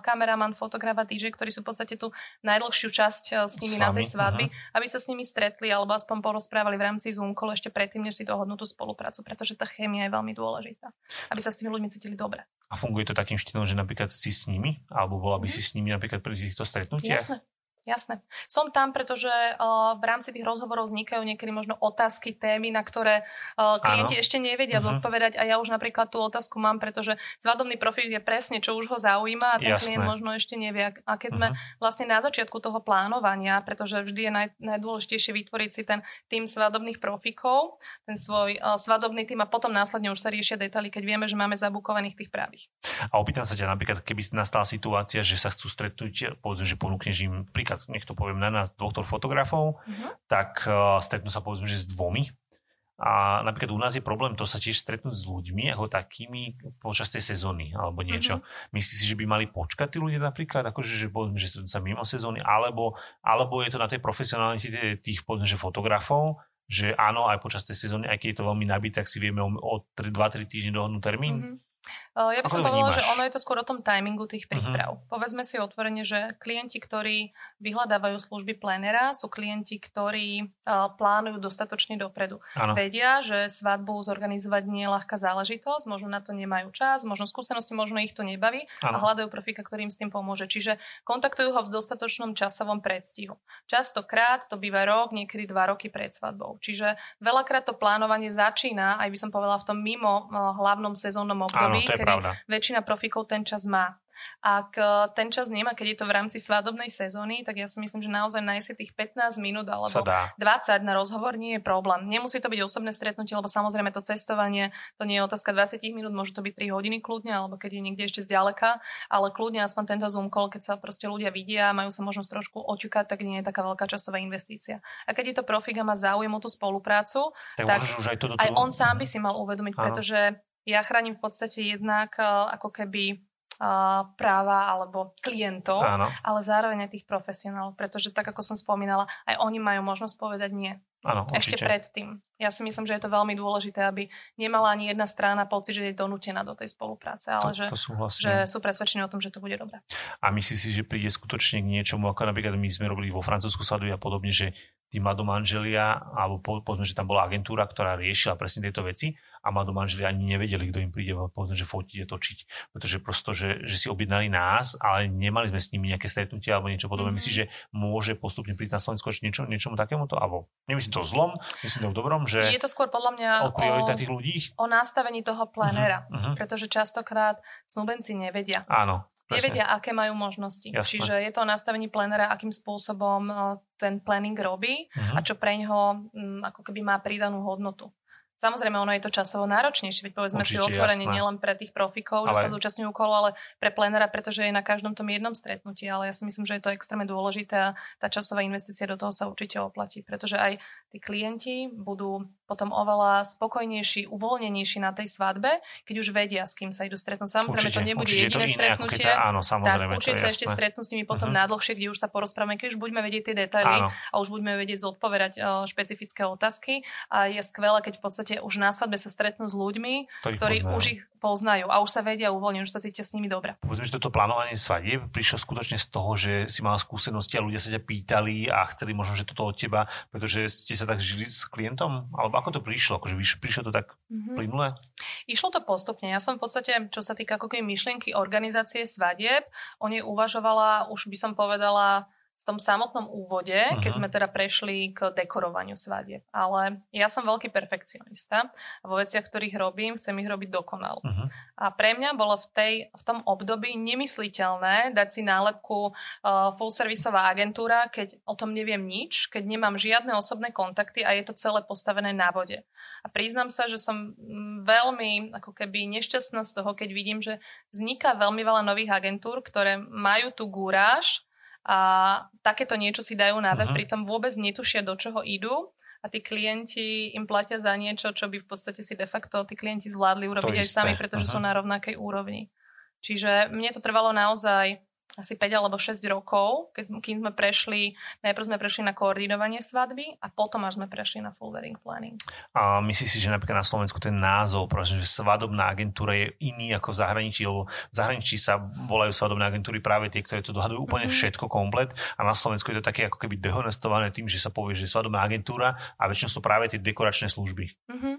kameraman, fotograf a DJ, ktorí sú v podstate tú najdlhšiu časť s nimi s na tej svadby, uh-huh. aby sa s nimi stretli alebo aspoň porozprávali v rámci Zoom kolo ešte predtým, než si dohodnú tú spoluprácu, pretože tá chémia je veľmi dôležitá, aby sa s tými ľuďmi cítili dobre. A funguje to takým štýlom, že napríklad si s nimi, alebo bola by mm-hmm. si s nimi napríklad pri týchto stretnutiach? Jasné. Jasné. Som tam, pretože uh, v rámci tých rozhovorov vznikajú niekedy možno otázky, témy, na ktoré uh, klienti Áno. ešte nevedia uh-huh. zodpovedať a ja už napríklad tú otázku mám, pretože svadobný profil je presne, čo už ho zaujíma a ten Jasné. klient možno ešte nevie. A keď uh-huh. sme mhm. vlastne na začiatku toho plánovania, pretože vždy je naj, najdôležitejšie vytvoriť si ten tým svadobných profikov, ten svoj uh, svadobný tým a potom následne už sa riešia detaily, keď vieme, že máme zabukovaných tých pravých. A opýtam sa ťa napríklad, keby nastala situácia, že sa chcú stretnúť, povedzme, že ponúkneš im príklad nech to poviem na nás, dvoch fotografov, uh-huh. tak uh, stretnú sa povedzme, že s dvomi. A napríklad u nás je problém to sa tiež stretnúť s ľuďmi ako takými počas tej sezóny alebo niečo. Uh-huh. Myslíš si, že by mali počkať tí ľudia napríklad, akože, že, povedzme, že sa mimo sezóny, alebo, alebo je to na tej profesionalite tých povedzme, že fotografov, že áno, aj počas tej sezóny, aj keď je to veľmi nabité, tak si vieme o, o 2-3 týždne dohodnúť termín. Uh-huh. Ja by som povedala, že ono je to skôr o tom timingu tých mhm. príprav. Uh-huh. Povedzme si otvorene, že klienti, ktorí vyhľadávajú služby plénera, sú klienti, ktorí uh, plánujú dostatočne dopredu. Ano. Vedia, že svadbu zorganizovať nie je ľahká záležitosť, možno na to nemajú čas, možno skúsenosti, možno ich to nebaví ano. a hľadajú profika, ktorý im s tým pomôže. Čiže kontaktujú ho v dostatočnom časovom predstihu. Častokrát to býva rok, niekedy dva roky pred svadbou. Čiže veľakrát to plánovanie začína, aj by som povedala, v tom mimo uh, hlavnom sezónnom období, Áno, kedy pravda. väčšina profikov ten čas má. Ak e, ten čas nemá, keď je to v rámci svadobnej sezóny, tak ja si myslím, že naozaj nájsť si tých 15 minút alebo 20 na rozhovor nie je problém. Nemusí to byť osobné stretnutie, lebo samozrejme to cestovanie, to nie je otázka 20 minút, môže to byť 3 hodiny kľudne, alebo keď je niekde ešte zďaleka, ale kľudne aspoň tento Zoom call, keď sa proste ľudia vidia, majú sa možnosť trošku oťukať, tak nie je taká veľká časová investícia. A keď je to profik a má záujem o tú spoluprácu, tak, tak už aj, to do toho... aj on sám by si mal uvedomiť, Áno. pretože ja chránim v podstate jednak eh, ako keby uh, práva alebo klientov, Áno. ale zároveň aj tých profesionálov, pretože tak ako som spomínala, aj oni majú možnosť povedať nie. Áno, Ešte predtým. Ja si myslím, že je to veľmi dôležité, aby nemala ani jedna strana pocit, že je donútená do tej spolupráce, ale to, že, to sú vlastne... že sú presvedčení o tom, že to bude dobré. A myslíš si, že príde skutočne k niečomu, ako napríklad my sme robili vo Francúzsku sadu a podobne, že tí mladomanželia, alebo po, povedzme, že tam bola agentúra, ktorá riešila presne tieto veci a mladomanželia ani nevedeli, kto im príde, povedzme, že fotiť a točiť. Pretože prosto, že, že si objednali nás, ale nemali sme s nimi nejaké stretnutie alebo niečo podobné. Mm-hmm. Myslíš, že môže postupne prísť na Slovensko niečo, niečomu takémuto? Alebo nemyslím to zlom, myslím to v dobrom, že... Je to skôr podľa mňa o, o tých ľudí. O nastavení toho plénera. Uh-huh. Pretože častokrát snúbenci nevedia. Áno. Presne. Nevedia, aké majú možnosti. Jasne. Čiže je to o nastavení plénera, akým spôsobom ten planning robí uh-huh. a čo pre ňoho ako keby má pridanú hodnotu. Samozrejme, ono je to časovo náročnejšie, veď povedzme Určite, si otvorene jasné. nielen pre tých profikov, ale... že sa zúčastňujú kolo, ale pre plenera, pretože je na každom tom jednom stretnutí. Ale ja si myslím, že je to extrémne dôležité a tá časová investícia do toho sa určite oplatí, pretože aj tí klienti budú potom oveľa spokojnejší, uvoľnenejší na tej svadbe, keď už vedia, s kým sa idú stretnúť. Samozrejme, určite, to nebude jediné to iné, stretnutie. Sa, áno, samozrejme, tak, určite sa ešte stretnú s nimi potom uh-huh. nádlhšie, kde už sa porozprávame, keď už budeme vedieť tie detaily áno. a už budeme vedieť zodpovedať uh, špecifické otázky. A je skvelé, keď v podstate už na svadbe sa stretnú s ľuďmi, ktorí už ich poznajú a už sa vedia uvoľniť, už sa cítia s nimi dobre. Povedzme, že toto plánovanie svadie prišlo skutočne z toho, že si mala skúsenosti a ľudia sa ťa pýtali a chceli možno, že toto od teba, pretože ste sa tak žili s klientom? Alebo ako to prišlo? Akože prišlo to tak mm-hmm. plynule? Išlo to postupne. Ja som v podstate, čo sa týka ako myšlienky organizácie svadieb, o nej uvažovala, už by som povedala, tom samotnom úvode, uh-huh. keď sme teda prešli k dekorovaniu svadie. Ale ja som veľký perfekcionista a vo veciach, ktorých robím, chcem ich robiť dokonal. Uh-huh. A pre mňa bolo v, tej, v tom období nemysliteľné dať si nálepku uh, full servisová agentúra, keď o tom neviem nič, keď nemám žiadne osobné kontakty a je to celé postavené na vode. A priznám sa, že som mm, veľmi ako keby nešťastná z toho, keď vidím, že vzniká veľmi veľa nových agentúr, ktoré majú tú gúráž, a takéto niečo si dajú na web, uh-huh. pritom vôbec netušia, do čoho idú a tí klienti im platia za niečo, čo by v podstate si de facto tí klienti zvládli urobiť to aj isté. sami, pretože uh-huh. sú na rovnakej úrovni. Čiže mne to trvalo naozaj asi 5 alebo 6 rokov, keď kým sme prešli, najprv sme prešli na koordinovanie svadby a potom až sme prešli na full wedding planning. A myslíš si, že napríklad na Slovensku ten názov, prosím, že svadobná agentúra je iný ako v zahraničí, lebo v zahraničí sa volajú svadobné agentúry práve tie, ktoré to dohadujú úplne mm-hmm. všetko komplet a na Slovensku je to také ako keby dehonestované tým, že sa povie, že je svadobná agentúra a väčšinou sú práve tie dekoračné služby. Mm-hmm.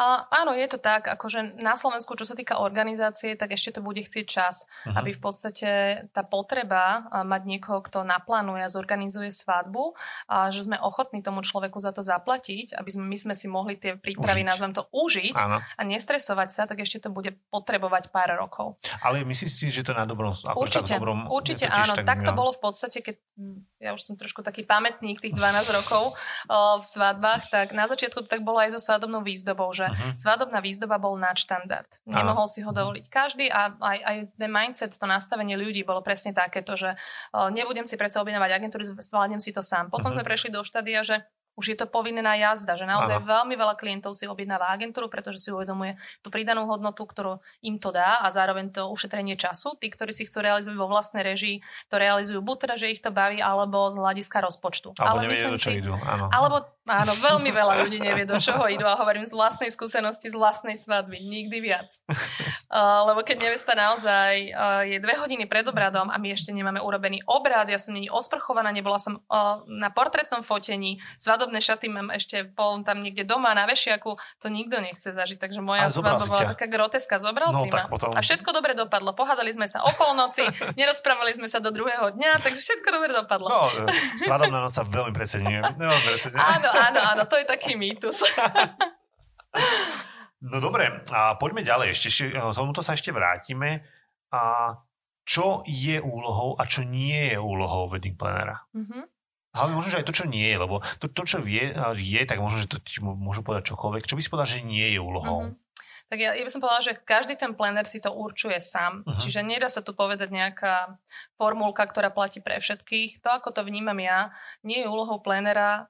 A, áno, je to tak, akože na Slovensku, čo sa týka organizácie, tak ešte to bude chcieť čas, mm-hmm. aby v podstate tá potreba mať niekoho, kto naplánuje a zorganizuje svadbu a že sme ochotní tomu človeku za to zaplatiť, aby sme, my sme si mohli tie prípravy, nazvem to, užiť Áno. a nestresovať sa, tak ešte to bude potrebovať pár rokov. Ale myslíš si, že to na dobrom... Určite, dobrom, určite áno. Tak, tak to bolo v podstate, keď ja už som trošku taký pamätník tých 12 rokov o, v svadbách, tak na začiatku to tak bolo aj so svadobnou výzdobou, že uh-huh. svadobná výzdoba bol nadštandard. Nemohol si ho mhm. dovoliť každý a aj, aj ten mindset, to nastavenie ľudí bolo presne takéto, že o, nebudem si predsa objednávať agentúry, zvládnem si to sám. Potom uh-huh. sme prešli do štádia, že už je to povinná jazda, že naozaj Aha. veľmi veľa klientov si objednáva agentúru, pretože si uvedomuje tú pridanú hodnotu, ktorú im to dá a zároveň to ušetrenie času. Tí, ktorí si chcú realizovať vo vlastnej režii, to realizujú buď teda, že ich to baví, alebo z hľadiska rozpočtu. Alebo Ale myslím si, idú. Áno. Alebo áno, veľmi veľa ľudí nevie, do čoho idú a hovorím z vlastnej skúsenosti, z vlastnej svadby, nikdy viac. Uh, lebo keď nevesta naozaj uh, je dve hodiny pred obradom a my ešte nemáme urobený obrad, ja som není osprchovaná, nebola som uh, na portrétnom fotení, svadobné šaty mám ešte pol tam niekde doma na vešiaku, to nikto nechce zažiť. Takže moja svadba bola taká groteska, zobral no, si ma. Potom... A všetko dobre dopadlo. Pohádali sme sa o polnoci, nerozprávali sme sa do druhého dňa, takže všetko dobre dopadlo. No, svadobná noc sa veľmi preceňuje. áno, áno, áno, to je taký mýtus. no dobre, a poďme ďalej. Ešte, e, tomuto sa ešte vrátime. A čo je úlohou a čo nie je úlohou wedding planera? Mm-hmm. Ale možno, že aj to, čo nie je, lebo to, to čo vie, je, tak možno, že to ti môžu povedať čokoľvek. Čo by si povedal, že nie je úlohou? Mm-hmm. Tak ja, ja by som povedala, že každý ten plener si to určuje sám. Uh-huh. Čiže nedá sa tu povedať nejaká formulka, ktorá platí pre všetkých. To, ako to vnímam ja, nie je úlohou plenera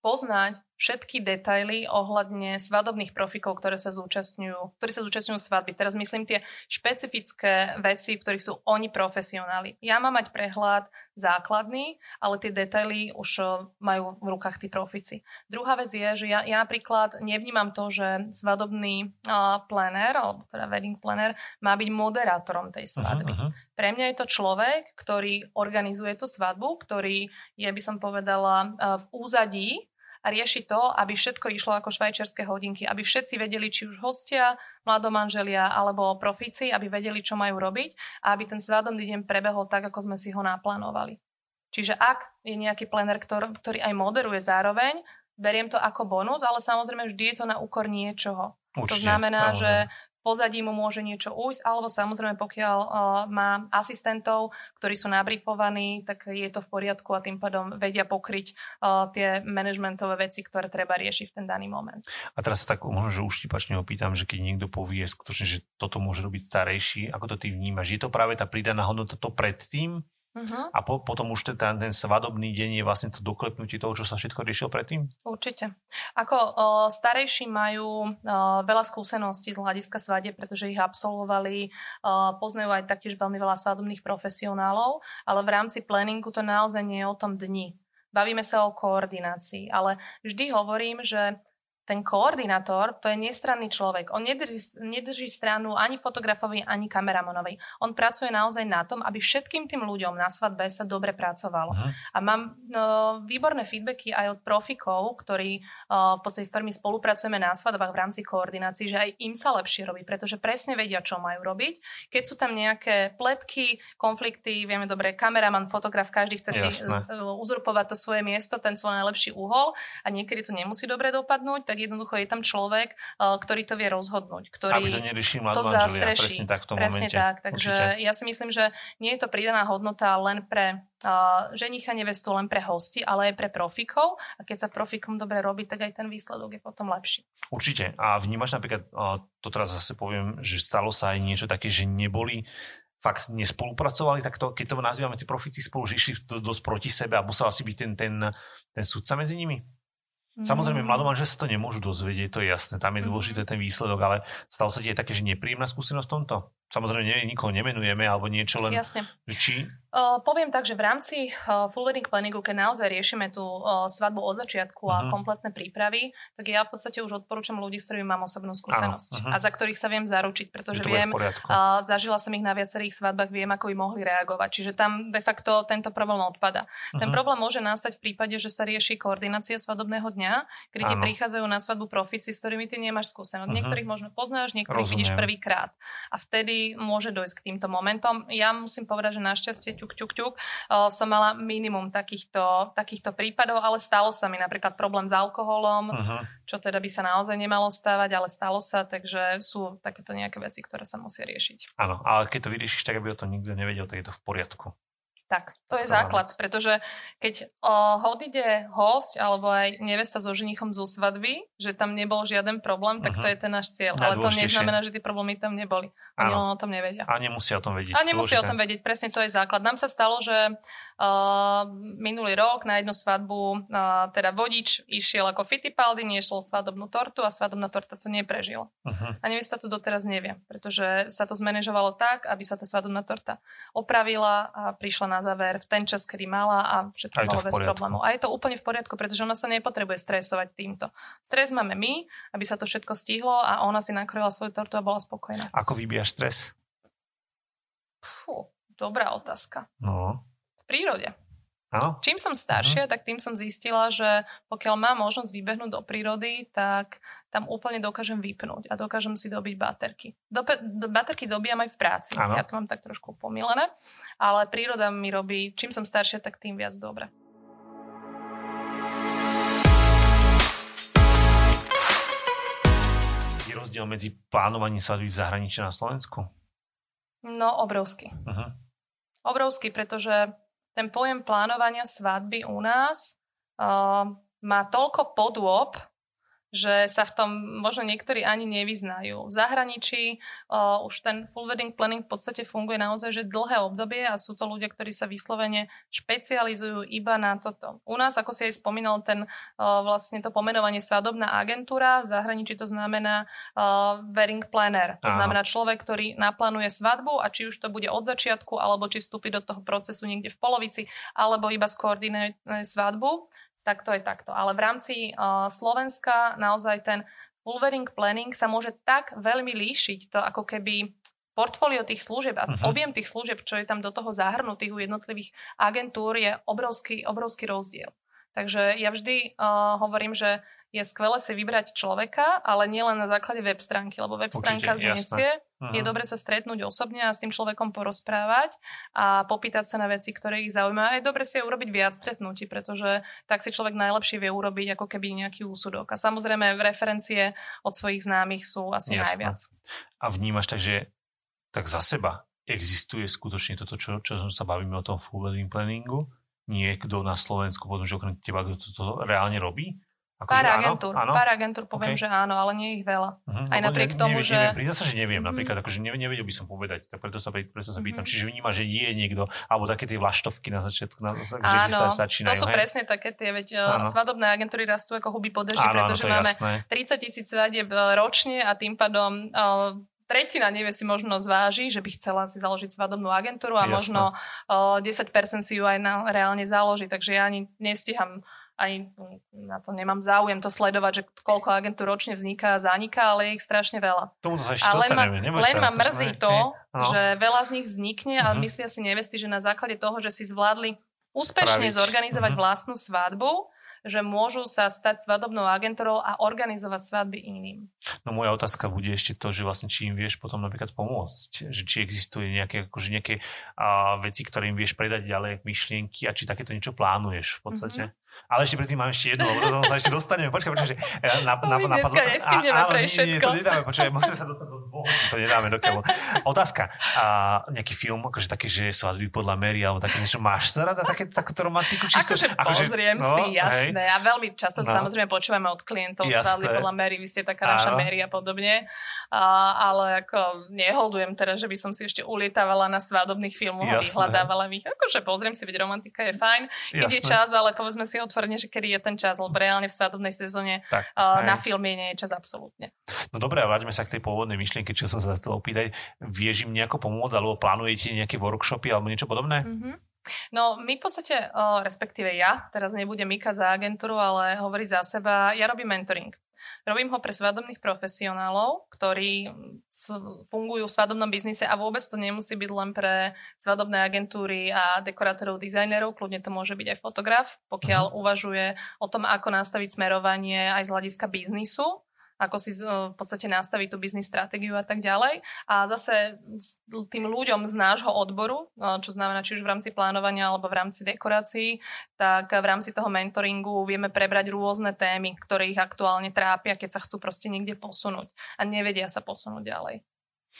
poznať všetky detaily ohľadne svadobných profikov, ktoré sa zúčastňujú, ktorí sa zúčastňujú svadby. Teraz myslím tie špecifické veci, v ktorých sú oni profesionáli. Ja mám mať prehľad základný, ale tie detaily už eh, majú v rukách tí profici. Druhá vec je, že ja, ja napríklad nevnímam to, že svadobný uh, plener, alebo teda wedding planner, má byť moderátorom tej svadby. Uh-huh, uh-huh. Pre mňa je to človek, ktorý organizuje tú svadbu, ktorý je, by som povedala, uh, v úzadí a rieši to, aby všetko išlo ako švajčiarske hodinky, aby všetci vedeli, či už hostia, mladomanželia alebo profíci, aby vedeli, čo majú robiť a aby ten svadobný deň prebehol tak, ako sme si ho naplánovali. Čiže ak je nejaký plener, ktorý, ktorý aj moderuje zároveň, beriem to ako bonus, ale samozrejme vždy je to na úkor niečoho. Určite, to znamená, áno. že pozadí mu môže niečo ujsť, alebo samozrejme pokiaľ uh, má asistentov, ktorí sú nabrifovaní, tak je to v poriadku a tým pádom vedia pokryť uh, tie manažmentové veci, ktoré treba riešiť v ten daný moment. A teraz sa tak možno, že uštipačne opýtam, že keď niekto povie skutočne, že toto môže robiť starejší, ako to ty vnímaš? Je to práve tá pridaná hodnota to predtým? Uh-huh. A po, potom už ten, ten svadobný deň je vlastne to doklepnutie toho, čo sa všetko riešil predtým? Určite. Ako o, starejší majú o, veľa skúseností z hľadiska svade, pretože ich absolvovali, o, poznajú aj taktiež veľmi veľa svadobných profesionálov, ale v rámci planningu to naozaj nie je o tom dni. Bavíme sa o koordinácii, ale vždy hovorím, že ten koordinátor, to je nestranný človek. On nedrží, nedrží stranu ani fotografovi, ani kameramanovi. On pracuje naozaj na tom, aby všetkým tým ľuďom na svadbe sa dobre pracovalo. Uh-huh. A mám no, výborné feedbacky aj od profikov, ktorí uh, v podstate s ktorými spolupracujeme na svadbách v rámci koordinácií, že aj im sa lepšie robí, pretože presne vedia, čo majú robiť. Keď sú tam nejaké pletky, konflikty, vieme dobre, kameraman, fotograf, každý chce Jasné. si uzurpovať to svoje miesto, ten svoj najlepší uhol a niekedy to nemusí dobre dopadnúť, tak jednoducho je tam človek, eh, ktorý to vie rozhodnúť, ktorý Aby to nerieši to zastreší. Presne tak v tom presne momente. tak, takže Určite. ja si myslím, že nie je to pridaná hodnota len pre uh, ženicha nevestu, len pre hosti, ale aj pre profikov a keď sa profikom dobre robí, tak aj ten výsledok je potom lepší. Určite. A vnímaš napríklad, uh, to teraz zase poviem, že stalo sa aj niečo také, že neboli fakt nespolupracovali takto, keď to nazývame, tí profici spolu, že išli dosť proti sebe a musel asi byť ten, ten, ten sudca medzi nimi? Samozrejme, mladom že sa to nemôžu dozvedieť, to je jasné, tam je mhm. dôležité ten výsledok, ale stalo sa ti aj také, že nepríjemná skúsenosť v tomto? Samozrejme, nie, nikoho nemenujeme alebo niečo len... Jasne. Či? Uh, poviem tak, že v rámci uh, full wedding planningu, keď naozaj riešime tú uh, svadbu od začiatku uh-huh. a mhm. kompletné prípravy, tak ja v podstate už odporúčam ľudí, s ktorými mám osobnú skúsenosť uh-huh. a za ktorých sa viem zaručiť, pretože viem, uh, zažila som ich na viacerých svadbách, viem, ako by mohli reagovať. Čiže tam de facto tento problém odpada. Uh-huh. Ten problém môže nastať v prípade, že sa rieši koordinácia svadobného dňa, kedy ti prichádzajú na svadbu profici, s ktorými ty nemáš skúsenosť. Uh-huh. Niektorých možno poznáš, niektorých Rozumiem. vidíš prvýkrát. A vtedy môže dojsť k týmto momentom. Ja musím povedať, že našťastie ťuk, ťuk, ťuk, som mala minimum takýchto, takýchto prípadov, ale stalo sa mi napríklad problém s alkoholom, uh-huh. čo teda by sa naozaj nemalo stávať, ale stalo sa, takže sú takéto nejaké veci, ktoré sa musia riešiť. Áno, ale keď to vyriešiš tak, aby o tom nikto nevedel, tak je to v poriadku. Tak, to je základ, pretože keď o, odíde host alebo aj nevesta so ženichom zo svadby, že tam nebol žiaden problém, tak uh-huh. to mhm. je ten náš cieľ. Ale to neznamená, že tie problémy tam neboli. Oni len o tom nevedia. A nemusia o tom vedieť. A nemusia Dôležité. o tom vedieť, presne to je základ. Nám sa stalo, že uh, minulý rok na jednu svadbu uh, teda vodič išiel ako Fittipaldi, niesol svadobnú tortu a svadobná torta to neprežila. Uh-huh. A nevesta to doteraz nevie, pretože sa to zmanéžovalo tak, aby sa tá svadobná torta opravila a prišla na záver v ten čas, kedy mala a všetko bolo bez problémov. A je to úplne v poriadku, pretože ona sa nepotrebuje stresovať týmto. Stres máme my, aby sa to všetko stihlo a ona si nakrojila svoju tortu a bola spokojná. Ako vybíjaš stres? Fú, dobrá otázka. No. V prírode. Áno? Čím som staršia, tak tým som zistila, že pokiaľ mám možnosť vybehnúť do prírody, tak tam úplne dokážem vypnúť a dokážem si dobiť baterky. Do, do, baterky dobíjam aj v práci. Ano. Ja to mám tak trošku pomilené, ale príroda mi robí, čím som staršia, tak tým viac dobre. Je rozdiel medzi plánovaním svadby v zahraničí na Slovensku? No, obrovský. Uh-huh. Obrovský, pretože ten pojem plánovania svadby u nás uh, má toľko podôb, že sa v tom možno niektorí ani nevyznajú. V zahraničí uh, už ten full wedding planning v podstate funguje naozaj že dlhé obdobie a sú to ľudia, ktorí sa vyslovene špecializujú iba na toto. U nás, ako si aj spomínal, ten uh, vlastne to pomenovanie svadobná agentúra, v zahraničí to znamená uh, wedding planner. To Aha. znamená človek, ktorý naplánuje svadbu a či už to bude od začiatku, alebo či vstúpi do toho procesu niekde v polovici, alebo iba skoordinuje svadbu tak to je takto. Ale v rámci uh, Slovenska naozaj ten full wedding planning sa môže tak veľmi líšiť, to ako keby portfólio tých služieb a uh-huh. objem tých služieb, čo je tam do toho zahrnutých u jednotlivých agentúr, je obrovský, obrovský rozdiel. Takže ja vždy uh, hovorím, že je skvelé si vybrať človeka, ale nielen na základe web stránky, lebo web stránka znesie. Uh-huh. Je dobre sa stretnúť osobne a s tým človekom porozprávať a popýtať sa na veci, ktoré ich zaujímajú. A je dobre si aj urobiť viac stretnutí, pretože tak si človek najlepšie vie urobiť ako keby nejaký úsudok. A samozrejme referencie od svojich známych sú asi Jasné. najviac. A vnímaš tak, že tak za seba existuje skutočne toto, čo, čo sa bavíme o tom full wedding planningu? Niekto na Slovensku, potom, že okrem teba, kto to, to reálne robí? Ako, pár agentúr, áno? pár agentúr poviem, okay. že áno, ale nie ich veľa. Uh-huh. Aj napriek ne, tomu, neviem, že... Neviem, sa, že neviem, uh-huh. napríklad, akože nevedel by som povedať, tak preto sa, preto sa pýtam. Uh-huh. Čiže vníma, že je niekto, alebo také tie vlaštovky na začiatku, na, že áno, sa začínajú. to sú hej? presne také tie, veď áno. svadobné agentúry rastú ako huby po pretože áno, máme jasné. 30 tisíc svadieb e, ročne a tým pádom uh, tretina nevie si možno zváži, že by chcela si založiť svadobnú agentúru a Jasne. možno uh, 10% si ju aj na, reálne založí. Takže ja ani nestíham aj na to nemám záujem to sledovať, že koľko agentúr ročne vzniká a zaniká, ale je ich strašne veľa. Tomu sa ešte. Len ma, len ma mrzí to, no. že veľa z nich vznikne a uh-huh. myslia si nevesti, že na základe toho, že si zvládli úspešne Spraviť. zorganizovať uh-huh. vlastnú svadbu, že môžu sa stať svadobnou agentúrou a organizovať svadby iným. No moja otázka bude ešte to, že vlastne či im vieš potom napríklad pomôcť, že či existuje nejaké, akože nejaké a, veci, ktoré im vieš predať ďalej, myšlienky a či takéto niečo plánuješ v podstate. Mm-hmm. Ale ešte predtým mám ešte jednu, lebo sa ešte dostaneme. Počkaj, počkaj, že na, na, na, napadlo... Dneska a, ale nie, nie, to nedáme, počkaj, musíme sa dostať do dvoch to nedáme do keľu. Otázka, a nejaký film, akože také, že svadby podľa Mary, alebo také niečo, máš sa rada také, takúto romantiku? Čisto, akože, akože pozriem no, si, jasné. Hej. A veľmi často no. samozrejme počúvame od klientov jasné. svadby podľa Mary, vy ste taká naša Mary a podobne. A, ale ako neholdujem teraz, že by som si ešte ulietávala na svadobných filmoch a vyhľadávala ich. Akože pozriem si, veď romantika je fajn, ide čas, ale povedzme si otvorene, že kedy je ten čas, lebo reálne v svadobnej sezóne tak, uh, na filme nie je čas absolútne. No dobré, a vráťme sa k tej pôvodnej myšlienke, čo som sa chcel opýtať. Vieš im nejako pomôcť, alebo plánujete nejaké workshopy alebo niečo podobné? Mm-hmm. No, my v podstate, respektíve ja, teraz nebudem mykať za agentúru, ale hovoriť za seba, ja robím mentoring. Robím ho pre svadobných profesionálov, ktorí fungujú v svadobnom biznise a vôbec to nemusí byť len pre svadobné agentúry a dekorátorov, dizajnerov, kľudne to môže byť aj fotograf, pokiaľ uh-huh. uvažuje o tom, ako nastaviť smerovanie aj z hľadiska biznisu ako si v podstate nastaviť tú biznis stratégiu a tak ďalej. A zase tým ľuďom z nášho odboru, čo znamená či už v rámci plánovania alebo v rámci dekorácií, tak v rámci toho mentoringu vieme prebrať rôzne témy, ktoré ich aktuálne trápia, keď sa chcú proste niekde posunúť a nevedia sa posunúť ďalej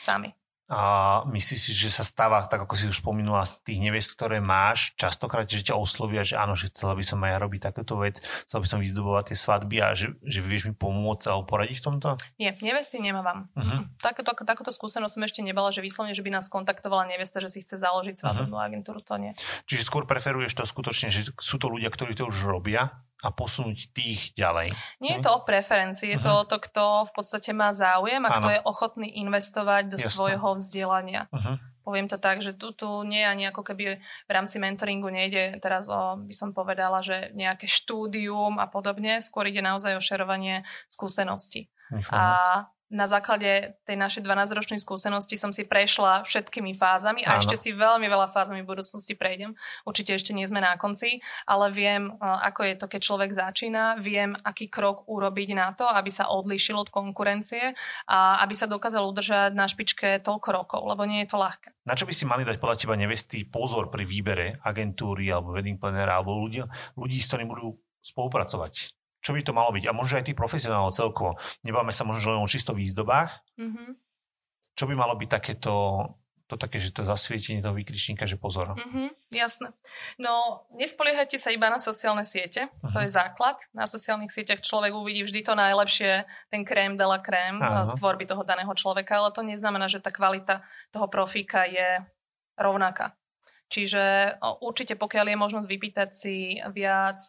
sami. A myslíš si, že sa stáva, tak ako si už spomínala, z tých neviest, ktoré máš, častokrát, že ťa oslovia, že áno, že chcela by som aj ja robiť takéto vec, chcela by som vyzdobovať tie svadby a že, že vieš mi pomôcť alebo poradiť v tomto? Nie, nevesty nemávam. Uh-huh. Takéto, takúto skúsenosť som ešte nebala, že vyslovne, že by nás kontaktovala nevesta, že si chce založiť svadobnú uh-huh. agentúru, to nie. Čiže skôr preferuješ to skutočne, že sú to ľudia, ktorí to už robia a posunúť tých ďalej. Nie je to o preferencii, je uh-huh. to o to, kto v podstate má záujem a kto je ochotný investovať do Jasne. svojho vzdelania. Uh-huh. Poviem to tak, že tu, tu nie ani ako keby v rámci mentoringu nejde teraz o, by som povedala, že nejaké štúdium a podobne, skôr ide naozaj o šerovanie skúseností. A na základe tej našej 12-ročnej skúsenosti som si prešla všetkými fázami a Áno. ešte si veľmi veľa fázami v budúcnosti prejdem. Určite ešte nie sme na konci, ale viem, ako je to, keď človek začína, viem, aký krok urobiť na to, aby sa odlíšil od konkurencie a aby sa dokázal udržať na špičke toľko rokov, lebo nie je to ľahké. Na čo by si mali dať podľa teba nevesty pozor pri výbere agentúry alebo wedding plannera alebo ľudí, ľudí, s ktorými budú spolupracovať? Čo by to malo byť. A možno aj tí profesionálov celkovo. Nebáme sa možno len o čisto výzdobách. Mm-hmm. Čo by malo byť takéto, to také, že to zasvietenie toho výkričníka, že pozor. Mm-hmm, jasné. No, nespoliehajte sa iba na sociálne siete, uh-huh. to mhm. je základ. Na sociálnych sieťach človek uvidí vždy to najlepšie, ten krém de la krém uh-huh. z tvorby toho daného človeka, ale to neznamená, že tá kvalita toho profíka je rovnaká. Čiže určite pokiaľ je možnosť vypýtať si viac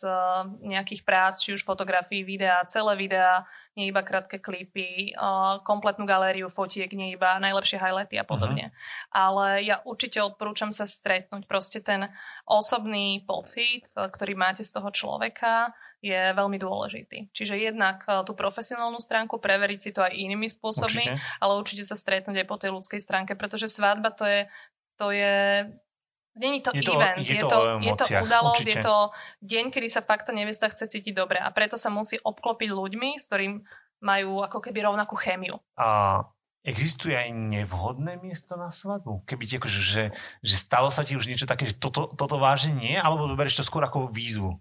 nejakých prác, či už fotografií, videa, celé videa, nie iba krátke klipy, kompletnú galériu fotiek, nie iba najlepšie highlighty a podobne. Uh-huh. Ale ja určite odporúčam sa stretnúť. Proste ten osobný pocit, ktorý máte z toho človeka, je veľmi dôležitý. Čiže jednak tú profesionálnu stránku preveriť si to aj inými spôsobmi, určite. ale určite sa stretnúť aj po tej ľudskej stránke, pretože svadba to je, to je Není to, je to event, je, je, to, je to udalosť, určite. je to deň, kedy sa fakt tá nevesta chce cítiť dobre a preto sa musí obklopiť ľuďmi, s ktorým majú ako keby rovnakú chémiu. A existuje aj nevhodné miesto na svadbu? Keby ti akože, že, že stalo sa ti už niečo také, že toto, toto vážne nie, alebo berieš to skôr ako výzvu?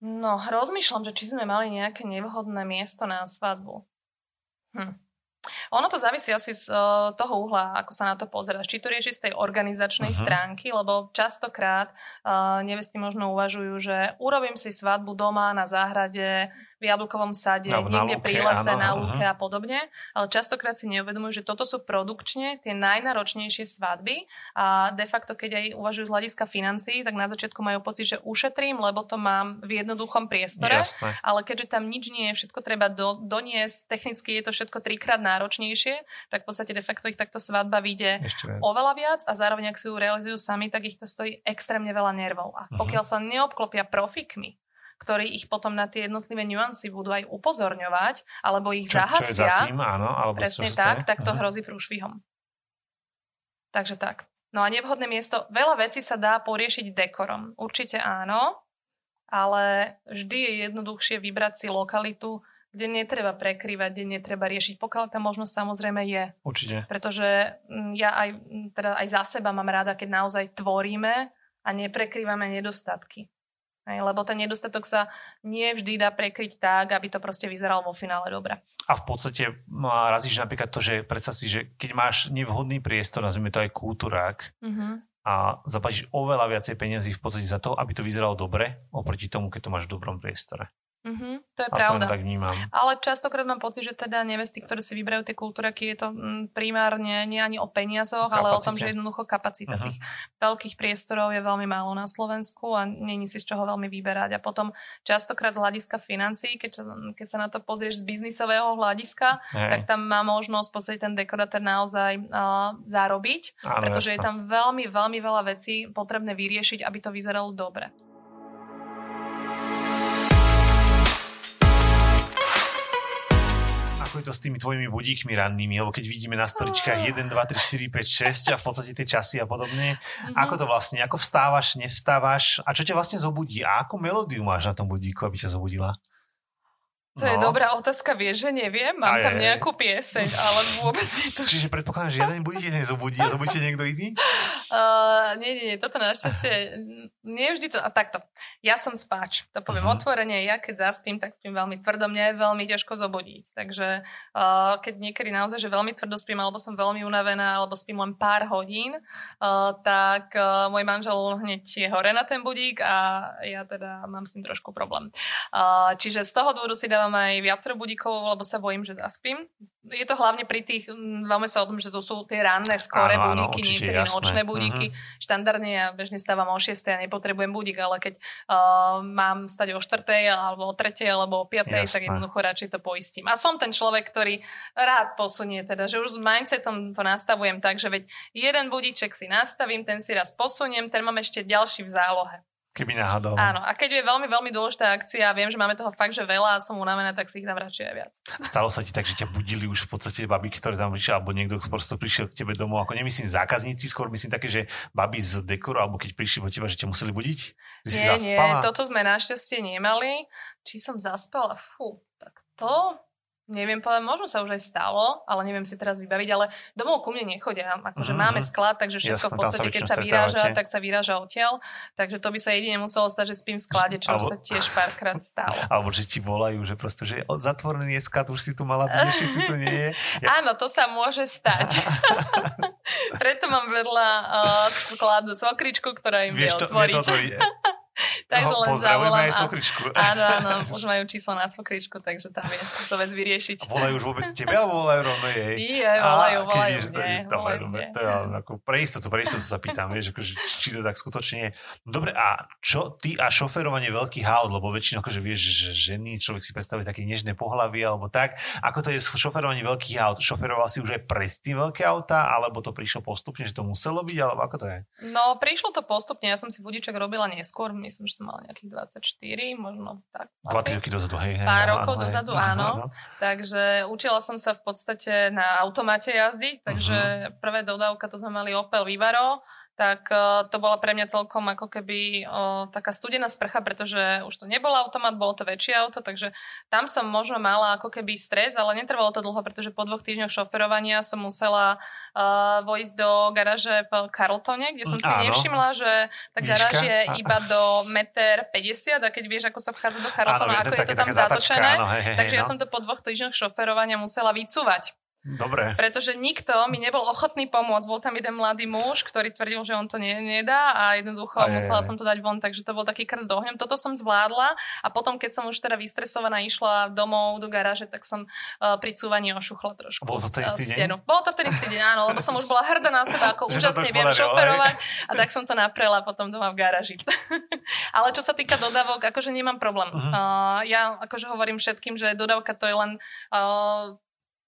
No, rozmýšľam, že či sme mali nejaké nevhodné miesto na svadbu. Hm. Ono to závisí asi z uh, toho uhla, ako sa na to pozeraš. Či to rieši z tej organizačnej uh-huh. stránky, lebo častokrát uh, nevesty možno uvažujú, že urobím si svadbu doma na záhrade, v jablkovom sade, no, niekde lúke, pri lese, áno, na lúke uh-huh. a podobne. Ale častokrát si neuvedomujú, že toto sú produkčne tie najnáročnejšie svadby a de facto, keď aj uvažujú z hľadiska financií, tak na začiatku majú pocit, že ušetrím, lebo to mám v jednoduchom priestore. Jasné. Ale keďže tam nič nie je, všetko treba do, doniesť, technicky je to všetko trikrát náročnejšie, tak v podstate de facto ich takto svadba vyjde oveľa viac a zároveň, ak si ju realizujú sami, tak ich to stojí extrémne veľa nervov. A mhm. pokiaľ sa neobklopia profikmi, ktorí ich potom na tie jednotlivé nuancy budú aj upozorňovať, alebo ich čo, zahasia. Čo je za tým, áno, alebo presne tak, tak to uh-huh. hrozí prúšvihom. Takže tak. No a nevhodné miesto, veľa vecí sa dá poriešiť dekorom. Určite áno, ale vždy je jednoduchšie vybrať si lokalitu, kde netreba prekrývať, kde netreba riešiť, pokiaľ tá možnosť samozrejme je. Určite. Pretože mm, ja aj, mm, teda aj za seba mám rada, keď naozaj tvoríme a neprekrývame nedostatky. Hej, lebo ten nedostatok sa nie vždy dá prekryť tak, aby to proste vyzeralo vo finále dobre. A v podstate razíš napríklad to, že predstav si, že keď máš nevhodný priestor, nazvime to aj kultúrák, mm-hmm. a zaplatíš oveľa viacej peniazy v podstate za to, aby to vyzeralo dobre, oproti tomu, keď to máš v dobrom priestore. Mm-hmm, to je Aspoň pravda. tak vnímam. Ale častokrát mám pocit, že teda nevesty, ktoré si vyberajú tie kultúraky, je to mm, primárne nie ani o peniazoch, Kapacite. ale o tom, že jednoducho kapacita uh-huh. tých veľkých priestorov je veľmi málo na Slovensku a není si z čoho veľmi vyberať. A potom častokrát z hľadiska financií, keď sa, keď sa na to pozrieš z biznisového hľadiska, Hej. tak tam má možnosť v podstate ten dekoratér naozaj uh, zarobiť, Áno, pretože jasno. je tam veľmi, veľmi veľa vecí potrebné vyriešiť, aby to vyzeralo dobre. Ako je to s tými tvojimi budíkmi rannými, lebo keď vidíme na storičkách 1, 2, 3, 4, 5, 6 a v podstate tie časy a podobne, mm-hmm. ako to vlastne, ako vstávaš, nevstávaš a čo ťa vlastne zobudí a akú melódiu máš na tom budíku, aby ťa zobudila? To no. je dobrá otázka, vieš, že neviem. Mám Aj, tam nejakú pieseň, ale vôbec netuším. Čiže predpokladám, že jeden budíte nezobudí zobudíte niekto iný? Uh, nie, nie, nie, toto našťastie, nie vždy to, a takto. Ja som spáč, to poviem uh-huh. otvorene, ja keď zaspím, tak spím veľmi tvrdo, mňa je veľmi ťažko zobudiť. Takže uh, keď niekedy naozaj, že veľmi tvrdo spím, alebo som veľmi unavená, alebo spím len pár hodín, uh, tak uh, môj manžel hneď je hore na ten budík a ja teda mám s tým trošku problém. Uh, čiže z toho dôvodu si dávam dávam aj viacero budíkov, lebo sa bojím, že zaspím. Je to hlavne pri tých, bavme sa o tom, že to sú tie ranné, skore áno, budíky, áno, niekedy jasné. nočné budíky. Uh-huh. Štandardne ja bežne stávam o 6 a nepotrebujem budík, ale keď uh, mám stať o 4 alebo o 3 alebo o 5, jasné. tak jednoducho radšej to poistím. A som ten človek, ktorý rád posunie, teda, že už s mindsetom to nastavujem tak, že veď jeden budíček si nastavím, ten si raz posuniem, ten mám ešte ďalší v zálohe. Keby náhodou. Áno, a keď je veľmi, veľmi dôležitá akcia a viem, že máme toho fakt, že veľa a som unavená, tak si ich dám radšej aj viac. Stalo sa ti tak, že ťa budili už v podstate baby, ktoré tam prišli, alebo niekto prosto prišiel k tebe domov, ako nemyslím zákazníci, skôr myslím také, že baby z dekoru, alebo keď prišli od teba, že ťa museli budiť? Že nie, si nie, toto sme našťastie nemali. Či som zaspala? Fú, tak to Neviem povedať, možno sa už aj stalo, ale neviem si teraz vybaviť, ale domov ku mne nechodia. Akože mm-hmm. máme sklad, takže všetko Jasne, v podstate, keď sa vyráža, tak sa vyráža odtiaľ. Takže to by sa jedine muselo stať, že spím v sklade, čo alebo, sa tiež párkrát stalo. Alebo že ti volajú, že proste, že zatvorený je sklad, už si tu mala ešte si tu nie je. Ja... Áno, to sa môže stať. Preto mám vedľa uh, skladu svokričku, ktorá im vie otvoriť. takže len zavolám. aj svokričku. Áno, áno, už majú číslo na svokričku, takže tam je to vec vyriešiť. A volajú už vôbec tebe, alebo volajú rovno jej? Nie, volajú, volajú vieš, mne. Dobre, dobre, to je ako pre istotu, pre istotu sa pýtam, vieš, akože, či to tak skutočne je. Dobre, a čo ty a šoferovanie veľkých aut, lebo väčšinou akože vieš, že ženy, človek si predstaví také nežné pohlavy alebo tak. Ako to je šoferovanie veľkých aut? Šoferoval si už aj predtým veľké auta, alebo to prišlo postupne, že to muselo byť, alebo ako to je? No, prišlo to postupne, ja som si budiček robila neskôr, myslím, že som mala nejakých 24, možno tak. 20 roky dozadu, hej. hej Pár rokov áno, dozadu, áno. áno. Takže učila som sa v podstate na automate jazdiť, takže uh-huh. prvé dodávka to sme mali Opel Vivaro, tak uh, to bola pre mňa celkom ako keby uh, taká studená sprcha, pretože už to nebol automat, bolo to väčšie auto, takže tam som možno mala ako keby stres, ale netrvalo to dlho, pretože po dvoch týždňoch šoferovania som musela uh, vojsť do garáže v Carltone, kde som si Áno. nevšimla, že tá garáž je iba do meter 50 a keď vieš, ako sa vchádza do Carltona, ako je to tam zatočené, takže ja no. som to po dvoch týždňoch šoferovania musela vycúvať. Dobre. Pretože nikto mi nebol ochotný pomôcť. Bol tam jeden mladý muž, ktorý tvrdil, že on to nie, nedá a jednoducho aj, musela aj, som to dať von, takže to bol taký krst ohňom. Toto som zvládla a potom, keď som už teda vystresovaná išla domov do garáže, tak som uh, pri cúvaní ošuchla trošku. Bolo to ten istý stenu. deň? Bolo to ten istý deň, áno, lebo som už bola hrdá na seba, ako úžasne viem šoferovať a tak som to naprela potom doma v garáži. Ale čo sa týka dodávok, akože nemám problém. Uh-huh. Uh, ja akože hovorím všetkým, že dodávka to je len uh,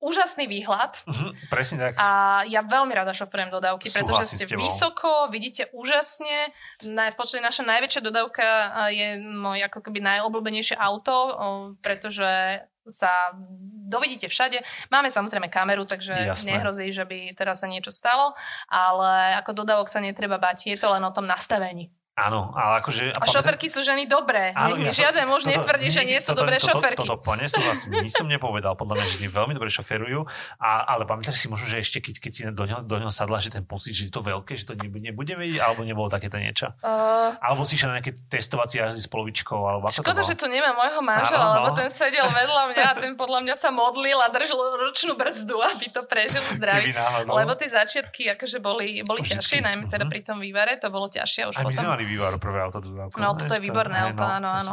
úžasný výhľad. Uh-huh, presne tak. A ja veľmi rada šoferujem dodávky, pretože ste vysoko, vidíte úžasne. Na, v podstate naša najväčšia dodávka je môj ako keby najobľúbenejšie auto, pretože sa dovidíte všade. Máme samozrejme kameru, takže Jasné. nehrozí, že by teraz sa niečo stalo, ale ako dodávok sa netreba bať, je to len o tom nastavení. Áno, ale akože... A, a šoferky sú ženy dobré. Áno, ja Žiaden muž netvrdí, že nie sú dobré toto, šoferky. Toto, toto plne súhlasím. Nič som nepovedal. Podľa mňa ženy veľmi dobre šoferujú. A, ale pamätáš si možno, že ešte keď, keď si do ňoho, do ňoho sadla, že ten pocit, že je to veľké, že to nebude vedieť, alebo nebolo takéto niečo. Uh, alebo si šiel na nejaké testovacie jazdy s polovičkou. Alebo ako škoda, že tu nemá môjho manžela, lebo no. ten sedel vedľa mňa a ten podľa mňa sa modlil a držal ručnú brzdu, aby to prežil zdravý. Lebo tie začiatky akože boli, boli ťažšie, najmä teda mhm. pri tom vývare, to bolo ťažšie. Už sme mali vývar prvé auto dodávka. No, toto je výborné to, auto, no, áno, áno.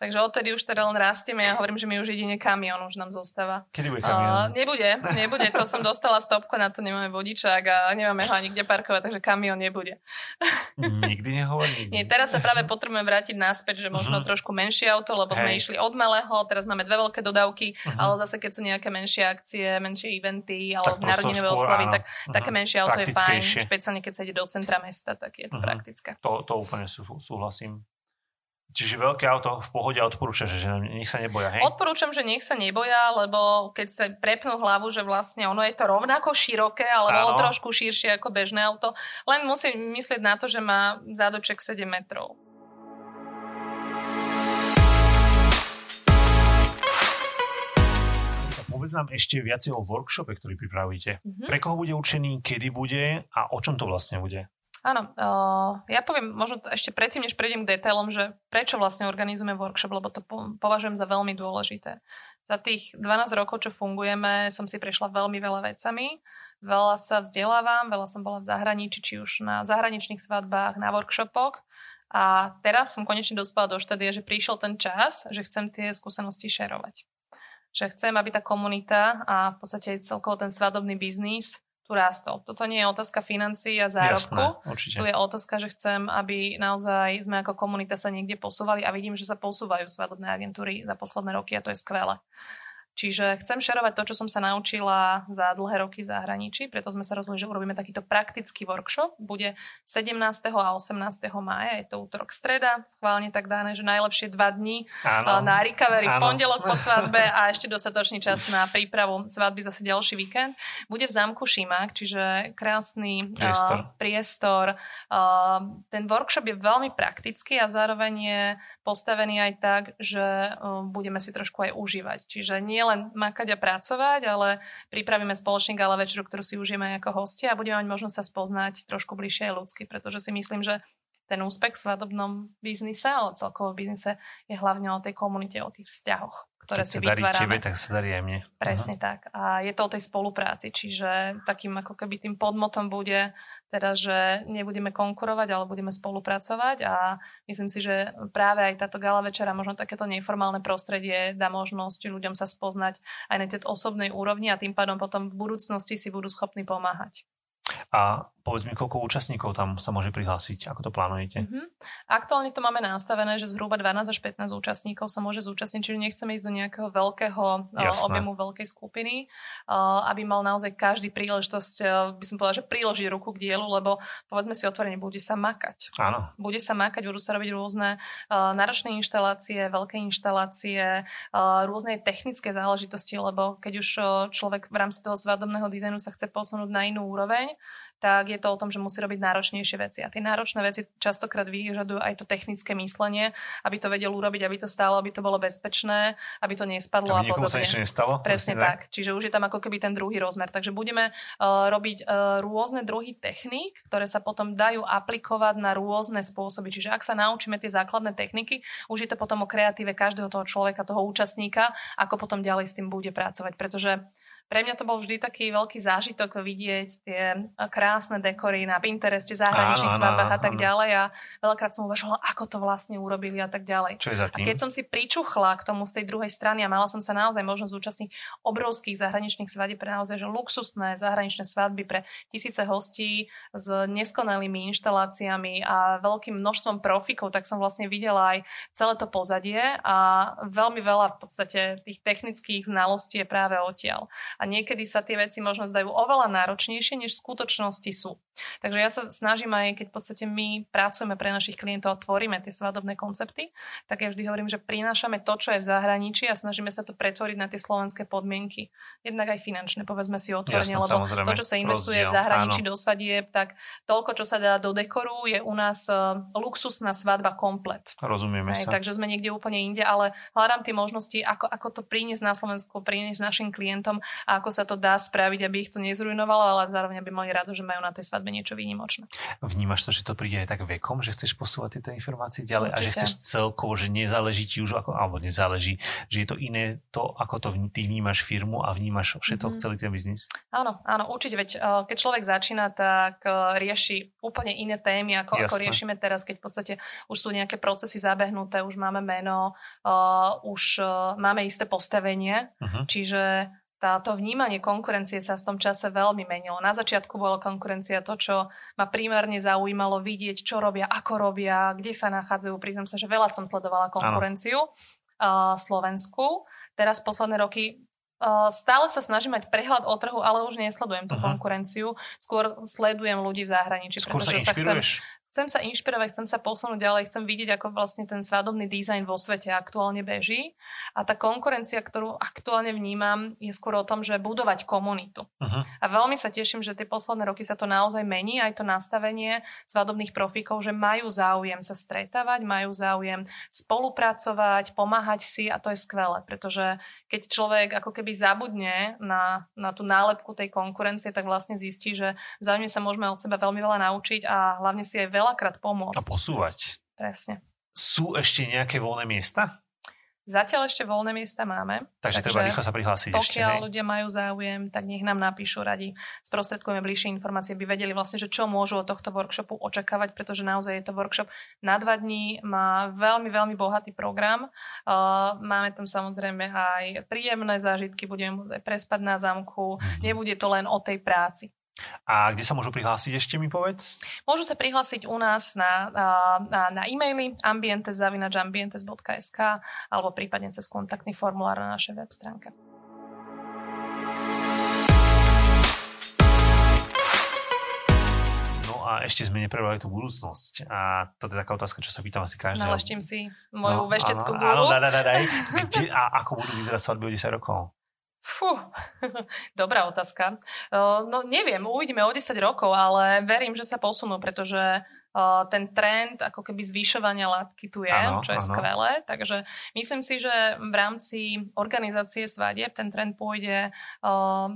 Takže odtedy už teda len rastieme. Ja hovorím, že mi už jedine kamión už nám zostáva. Kedy bude kamión? Uh, nebude, nebude. To som dostala stopku, na to nemáme vodičák a nemáme ho ani kde parkovať, takže kamión nebude. Nikdy nehovorím. Nie, teraz sa práve potrebujeme vrátiť naspäť, že možno uh-huh. trošku menšie auto, lebo Hej. sme išli od malého, teraz máme dve veľké dodávky, uh-huh. ale zase keď sú nejaké menšie akcie, menšie eventy alebo narodinové oslavy, tak uh-huh. také menšie auto je fajn, špeciálne keď sa ide do centra mesta, tak je to uh-huh. praktické. To, to úplne súhlasím. Čiže veľké auto v pohode odporúča, že nech sa neboja, hej? Odporúčam, že nech sa neboja, lebo keď sa prepnú hlavu, že vlastne ono je to rovnako široké, ale bolo trošku širšie ako bežné auto, len musí myslieť na to, že má zádoček 7 metrov. Povedz nám ešte viacej o workshope, ktorý pripravíte. Mm-hmm. Pre koho bude určený, kedy bude a o čom to vlastne bude? Áno, ja poviem možno ešte predtým, než prejdem k detailom, že prečo vlastne organizujeme workshop, lebo to po- považujem za veľmi dôležité. Za tých 12 rokov, čo fungujeme, som si prešla veľmi veľa vecami. Veľa sa vzdelávam, veľa som bola v zahraničí, či už na zahraničných svadbách, na workshopoch. A teraz som konečne dospela do štádia, že prišiel ten čas, že chcem tie skúsenosti šerovať. Že chcem, aby tá komunita a v podstate celkovo ten svadobný biznis tu rástol. Toto nie je otázka financií a zárobku. Jasné, tu je otázka, že chcem, aby naozaj sme ako komunita sa niekde posúvali a vidím, že sa posúvajú svadobné agentúry za posledné roky a to je skvelé. Čiže chcem šerovať to, čo som sa naučila za dlhé roky v zahraničí, preto sme sa rozhodli, že urobíme takýto praktický workshop. Bude 17. a 18. mája, je to útorok streda, schválne tak dané, že najlepšie dva dni Áno. na recovery Áno. v pondelok po svadbe a ešte dostatočný čas na prípravu svadby zase ďalší víkend. Bude v zámku Šimak, čiže krásny priestor. Uh, priestor. Uh, ten workshop je veľmi praktický a zároveň je postavený aj tak, že uh, budeme si trošku aj užívať. Čiže nie len makať a pracovať, ale pripravíme spoločný gala večeru, ktorú si užijeme ako hostia a budeme mať možnosť sa spoznať trošku bližšie ľudsky, pretože si myslím, že ten úspech v svadobnom biznise, ale celkovo v biznise je hlavne o tej komunite, o tých vzťahoch ktoré Keď si sa darí vytvárame. tebe, tak sa darí aj mne. Presne uh-huh. tak. A je to o tej spolupráci, čiže takým ako keby tým podmotom bude teda, že nebudeme konkurovať, ale budeme spolupracovať a myslím si, že práve aj táto gala večera, možno takéto neformálne prostredie dá možnosť ľuďom sa spoznať aj na tej osobnej úrovni a tým pádom potom v budúcnosti si budú schopní pomáhať. A povedz mi, koľko účastníkov tam sa môže prihlásiť, ako to plánujete? Mm-hmm. Aktuálne to máme nastavené, že zhruba 12 až 15 účastníkov sa môže zúčastniť, čiže nechceme ísť do nejakého veľkého eh, Jasné. objemu veľkej skupiny, eh, aby mal naozaj každý príležitosť, eh, by som povedala, že príloží ruku k dielu, lebo povedzme si otvorene, bude sa makať. Áno. Bude sa makať, budú sa robiť rôzne náročné inštalácie, veľké inštalácie, rôzne technické záležitosti, lebo keď už človek v rámci toho svadobného dizajnu sa chce posunúť na inú úroveň, tak je to o tom, že musí robiť náročnejšie veci. A tie náročné veci častokrát vyžadujú aj to technické myslenie, aby to vedel urobiť, aby to stálo, aby to bolo bezpečné, aby to nespadlo aby a podobne. sa nestalo? Presne tak. tak. Čiže už je tam ako keby ten druhý rozmer. Takže budeme uh, robiť uh, rôzne druhy techník, ktoré sa potom dajú aplikovať na rôzne spôsoby. Čiže ak sa naučíme tie základné techniky, už je to potom o kreatíve každého toho človeka, toho účastníka, ako potom ďalej s tým bude pracovať. Pretože pre mňa to bol vždy taký veľký zážitok vidieť tie krásne dekory na Pintereste, zahraničných svadbách a tak áno. ďalej a veľakrát som uvažovala, ako to vlastne urobili a tak ďalej. Čo je za tým? A keď som si pričuchla k tomu z tej druhej strany a mala som sa naozaj možnosť zúčastniť obrovských zahraničných svadieb pre naozaj že luxusné zahraničné svadby pre tisíce hostí s neskonalými inštaláciami a veľkým množstvom profikov, tak som vlastne videla aj celé to pozadie a veľmi veľa v podstate tých technických znalostí je práve odtiaľ. A niekedy sa tie veci možno zdajú oveľa náročnejšie, než v skutočnosti sú. Takže ja sa snažím aj, keď v podstate my pracujeme pre našich klientov a tvoríme tie svadobné koncepty, tak ja vždy hovorím, že prinášame to, čo je v zahraničí a snažíme sa to pretvoriť na tie slovenské podmienky. Jednak aj finančné, povedzme si otvorene, lebo to, čo sa investuje rozdiel, v zahraničí áno. do svadieb, tak toľko, čo sa dá do dekoru, je u nás uh, luxusná svadba komplet. Rozumieme aj, sa. Takže sme niekde úplne inde, ale hľadám tie možnosti, ako, ako to priniesť na Slovensku, priniesť našim klientom a ako sa to dá spraviť, aby ich to nezrujnovalo, ale zároveň aby mali rado, že majú na tej svadbe niečo výnimočné. Vnímaš to, že to príde aj tak vekom, že chceš posúvať tieto informácie ďalej Určite. a že chceš celkovo, že nezáleží ti už, ako, alebo nezáleží, že je to iné to, ako to ty vnímaš firmu a vnímaš všetko, mm-hmm. celý ten biznis? Áno, áno, určite, veď eh, keď človek začína, tak eh, rieši úplne iné témy, ako, ako riešime teraz, keď v podstate už sú nejaké procesy zabehnuté, už máme meno, uh, už uh, máme isté postavenie, uh-huh. čiže táto vnímanie konkurencie sa v tom čase veľmi menilo. Na začiatku bola konkurencia to, čo ma primárne zaujímalo vidieť, čo robia, ako robia, kde sa nachádzajú. Priznám sa, že veľa som sledovala konkurenciu uh, Slovensku. Teraz posledné roky Uh, stále sa snažím mať prehľad o trhu, ale už nesledujem tú uh-huh. konkurenciu. Skôr sledujem ľudí v zahraničí, Skôr pretože sa, sa chcem chcem sa inšpirovať, chcem sa posunúť ďalej, chcem vidieť, ako vlastne ten svadobný dizajn vo svete aktuálne beží. A tá konkurencia, ktorú aktuálne vnímam, je skôr o tom, že budovať komunitu. Uh-huh. A veľmi sa teším, že tie posledné roky sa to naozaj mení, aj to nastavenie svadobných profíkov, že majú záujem sa stretávať, majú záujem spolupracovať, pomáhať si a to je skvelé, pretože keď človek ako keby zabudne na, na tú nálepku tej konkurencie, tak vlastne zistí, že záujme sa môžeme od seba veľmi veľa naučiť a hlavne si aj veľakrát pomôcť. A posúvať. Presne. Sú ešte nejaké voľné miesta? Zatiaľ ešte voľné miesta máme. Takže, takže treba rýchlo sa prihlásiť pokiaľ ešte. Pokiaľ ľudia majú záujem, tak nech nám napíšu radi. Sprostredkujeme bližšie informácie, by vedeli vlastne, že čo môžu od tohto workshopu očakávať, pretože naozaj je to workshop na dva dní, má veľmi, veľmi bohatý program. Máme tam samozrejme aj príjemné zážitky, budeme môcť aj prespať na zámku. Mm-hmm. Nebude to len o tej práci. A kde sa môžu prihlásiť ešte mi povedz? Môžu sa prihlásiť u nás na, na, na e-maily ambientes.ambientes.sk alebo prípadne cez kontaktný formulár na našej web stránke. No a ešte sme neprebrali tú budúcnosť. A to je taká otázka, čo sa pýtam asi každého. Naleštím si moju no, vešteckú gulu. Áno, daj, daj, daj. Kde, a ako budú vyzerať svadby o 10 rokov? Fú, dobrá otázka. No neviem, uvidíme o 10 rokov, ale verím, že sa posunú, pretože ten trend ako keby zvyšovania látky tu je, ano, čo je ano. skvelé. Takže myslím si, že v rámci organizácie svadieb ten trend pôjde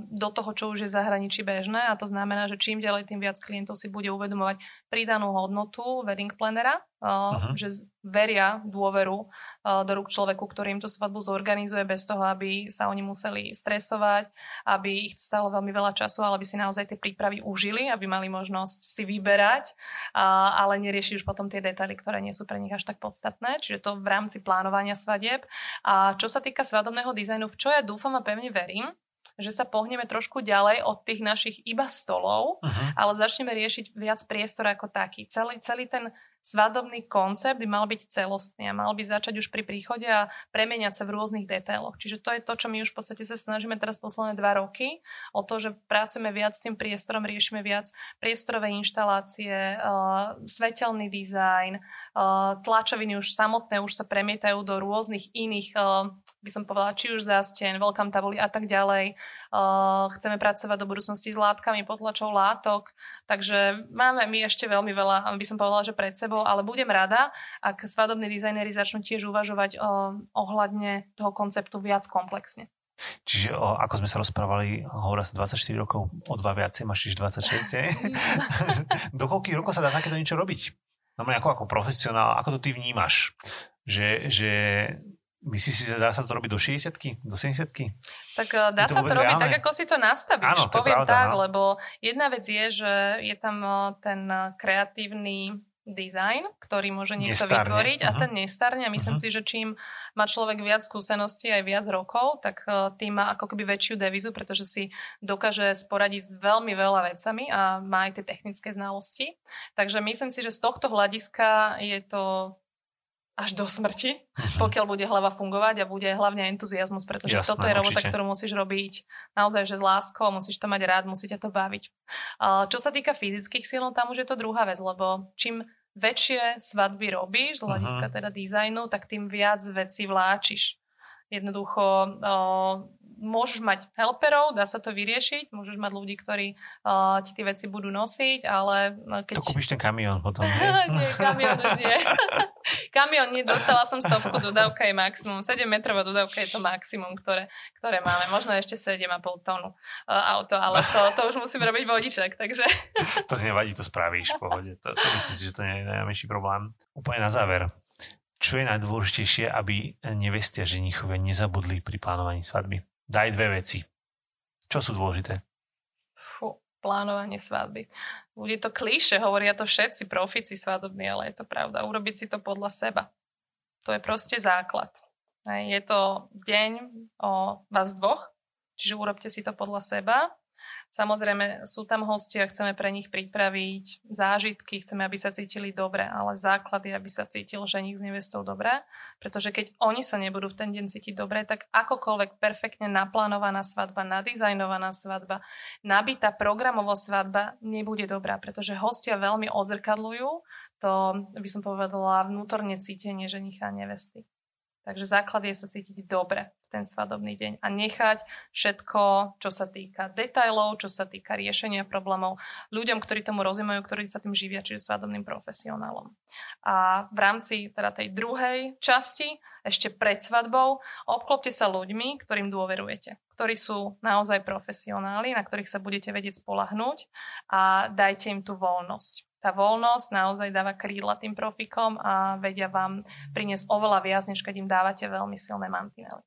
do toho, čo už je zahraničí bežné a to znamená, že čím ďalej, tým viac klientov si bude uvedomovať pridanú hodnotu wedding plannera uh-huh. že veria dôveru do rúk človeku, ktorý im tú svadbu zorganizuje bez toho, aby sa oni museli stresovať, aby ich to stalo veľmi veľa času, ale aby si naozaj tie prípravy užili, aby mali možnosť si vyberať, ale nerieši už potom tie detaily, ktoré nie sú pre nich až tak podstatné. Čiže to v rámci plánovania svadieb. A čo sa týka svadobného dizajnu, v čo ja dúfam a pevne verím, že sa pohneme trošku ďalej od tých našich iba stolov, uh-huh. ale začneme riešiť viac priestor ako taký. Celý, celý ten svadobný koncept by mal byť celostný a mal by začať už pri príchode a premeniať sa v rôznych detailoch. Čiže to je to, čo my už v podstate sa snažíme teraz posledné dva roky, o to, že pracujeme viac s tým priestorom, riešime viac priestorové inštalácie, uh, svetelný dizajn, uh, tlačoviny už samotné už sa premietajú do rôznych iných, uh, by som povedala, či už zásten, welcome tabuli a tak ďalej. Uh, chceme pracovať do budúcnosti s látkami, potlačov látok, takže máme my ešte veľmi veľa, by som povedala, že pred sebou ale budem rada, ak svadobní dizajneri začnú tiež uvažovať o, ohľadne toho konceptu viac komplexne. Čiže o, ako sme sa rozprávali, hovorí sa 24 rokov, o dva viacej, máš 26, Do koľkých rokov sa dá takéto niečo robiť? No ako, ako profesionál, ako to ty vnímaš? Že, že Myslíš si, že dá sa to robiť do 60 do 70 Tak eh, dá sa to robiť tak, ako si to nastavíš. Áno, to Poviem pravda, tak, no. lebo jedna vec je, že je tam eh, ten eh, kreatívny design, ktorý môže niekto nestarne. vytvoriť uh-huh. a ten nestarne. A myslím uh-huh. si, že čím má človek viac skúseností aj viac rokov, tak tým má ako keby väčšiu devizu, pretože si dokáže sporadiť s veľmi veľa vecami a má aj tie technické znalosti. Takže myslím si, že z tohto hľadiska je to až do smrti, uh-huh. pokiaľ bude hlava fungovať a bude hlavne entuziasmus, pretože Jasné, toto je robota, určite. ktorú musíš robiť naozaj, že s láskou, musíš to mať rád, musí ťa to baviť. Čo sa týka fyzických síl, no tam už je to druhá vec, lebo čím väčšie svadby robíš z hľadiska uh-huh. teda dizajnu, tak tým viac vecí vláčiš. Jednoducho môžeš mať helperov, dá sa to vyriešiť, môžeš mať ľudí, ktorí uh, ti tie veci budú nosiť, ale no, keď... To kúpiš ten kamión potom, nie, kamión už nie. kamión nie, dostala som stopku, dodávka je maximum, 7 metrová dodávka je to maximum, ktoré, ktoré máme, možno ešte 7,5 tónu uh, auto, ale to, to už musím robiť vodiček, takže... to nevadí, to spravíš v pohode, to, to myslím si, že to nie je najmenší problém. Úplne na záver, čo je najdôležitejšie, aby nevestia ženichovia nezabudli pri plánovaní svadby? Daj dve veci. Čo sú dôležité? Fú, plánovanie svadby. Bude to klíše, hovoria to všetci profici svadobní, ale je to pravda. Urobiť si to podľa seba. To je proste základ. Je to deň o vás dvoch, čiže urobte si to podľa seba Samozrejme, sú tam hostia, chceme pre nich pripraviť zážitky, chceme, aby sa cítili dobre, ale základ je, aby sa cítil ženich s nevestou dobre, pretože keď oni sa nebudú v ten deň cítiť dobre, tak akokoľvek perfektne naplánovaná svadba, nadizajnovaná svadba, nabitá programovo svadba nebude dobrá, pretože hostia veľmi odzrkadľujú to, by som povedala, vnútorne cítenie ženicha a nevesty. Takže základ je sa cítiť dobre ten svadobný deň a nechať všetko, čo sa týka detajlov, čo sa týka riešenia problémov ľuďom, ktorí tomu rozumejú, ktorí sa tým živia, čiže svadobným profesionálom. A v rámci teda tej druhej časti, ešte pred svadbou, obklopte sa ľuďmi, ktorým dôverujete, ktorí sú naozaj profesionáli, na ktorých sa budete vedieť spolahnúť a dajte im tú voľnosť tá voľnosť naozaj dáva krídla tým profikom a vedia vám priniesť oveľa viac, než keď im dávate veľmi silné mantinely.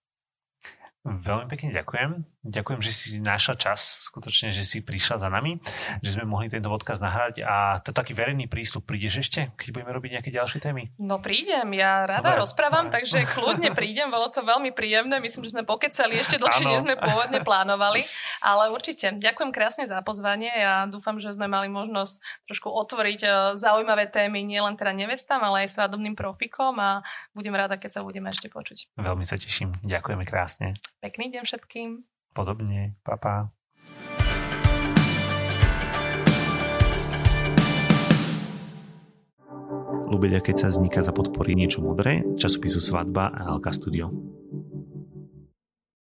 Veľmi pekne ďakujem. Ďakujem, že si našla čas, skutočne, že si prišla za nami, že sme mohli tento podcast nahrať a to taký verejný prísľub. Prídeš ešte, keď budeme robiť nejaké ďalšie témy? No prídem, ja rada Dobre. rozprávam, Dobre. takže kľudne prídem, bolo to veľmi príjemné, myslím, že sme pokecali ešte dlhšie, než sme pôvodne plánovali, ale určite ďakujem krásne za pozvanie a dúfam, že sme mali možnosť trošku otvoriť e, zaujímavé témy nielen teda nevestám, ale aj svadobným profikom a budem rada, keď sa budeme ešte počuť. Veľmi sa teším, ďakujeme krásne. Pekný deň všetkým. Podobne. Papa. Lubeľa, keď sa vzniká za podpory niečo modré, časopisu Svadba a Alka Studio.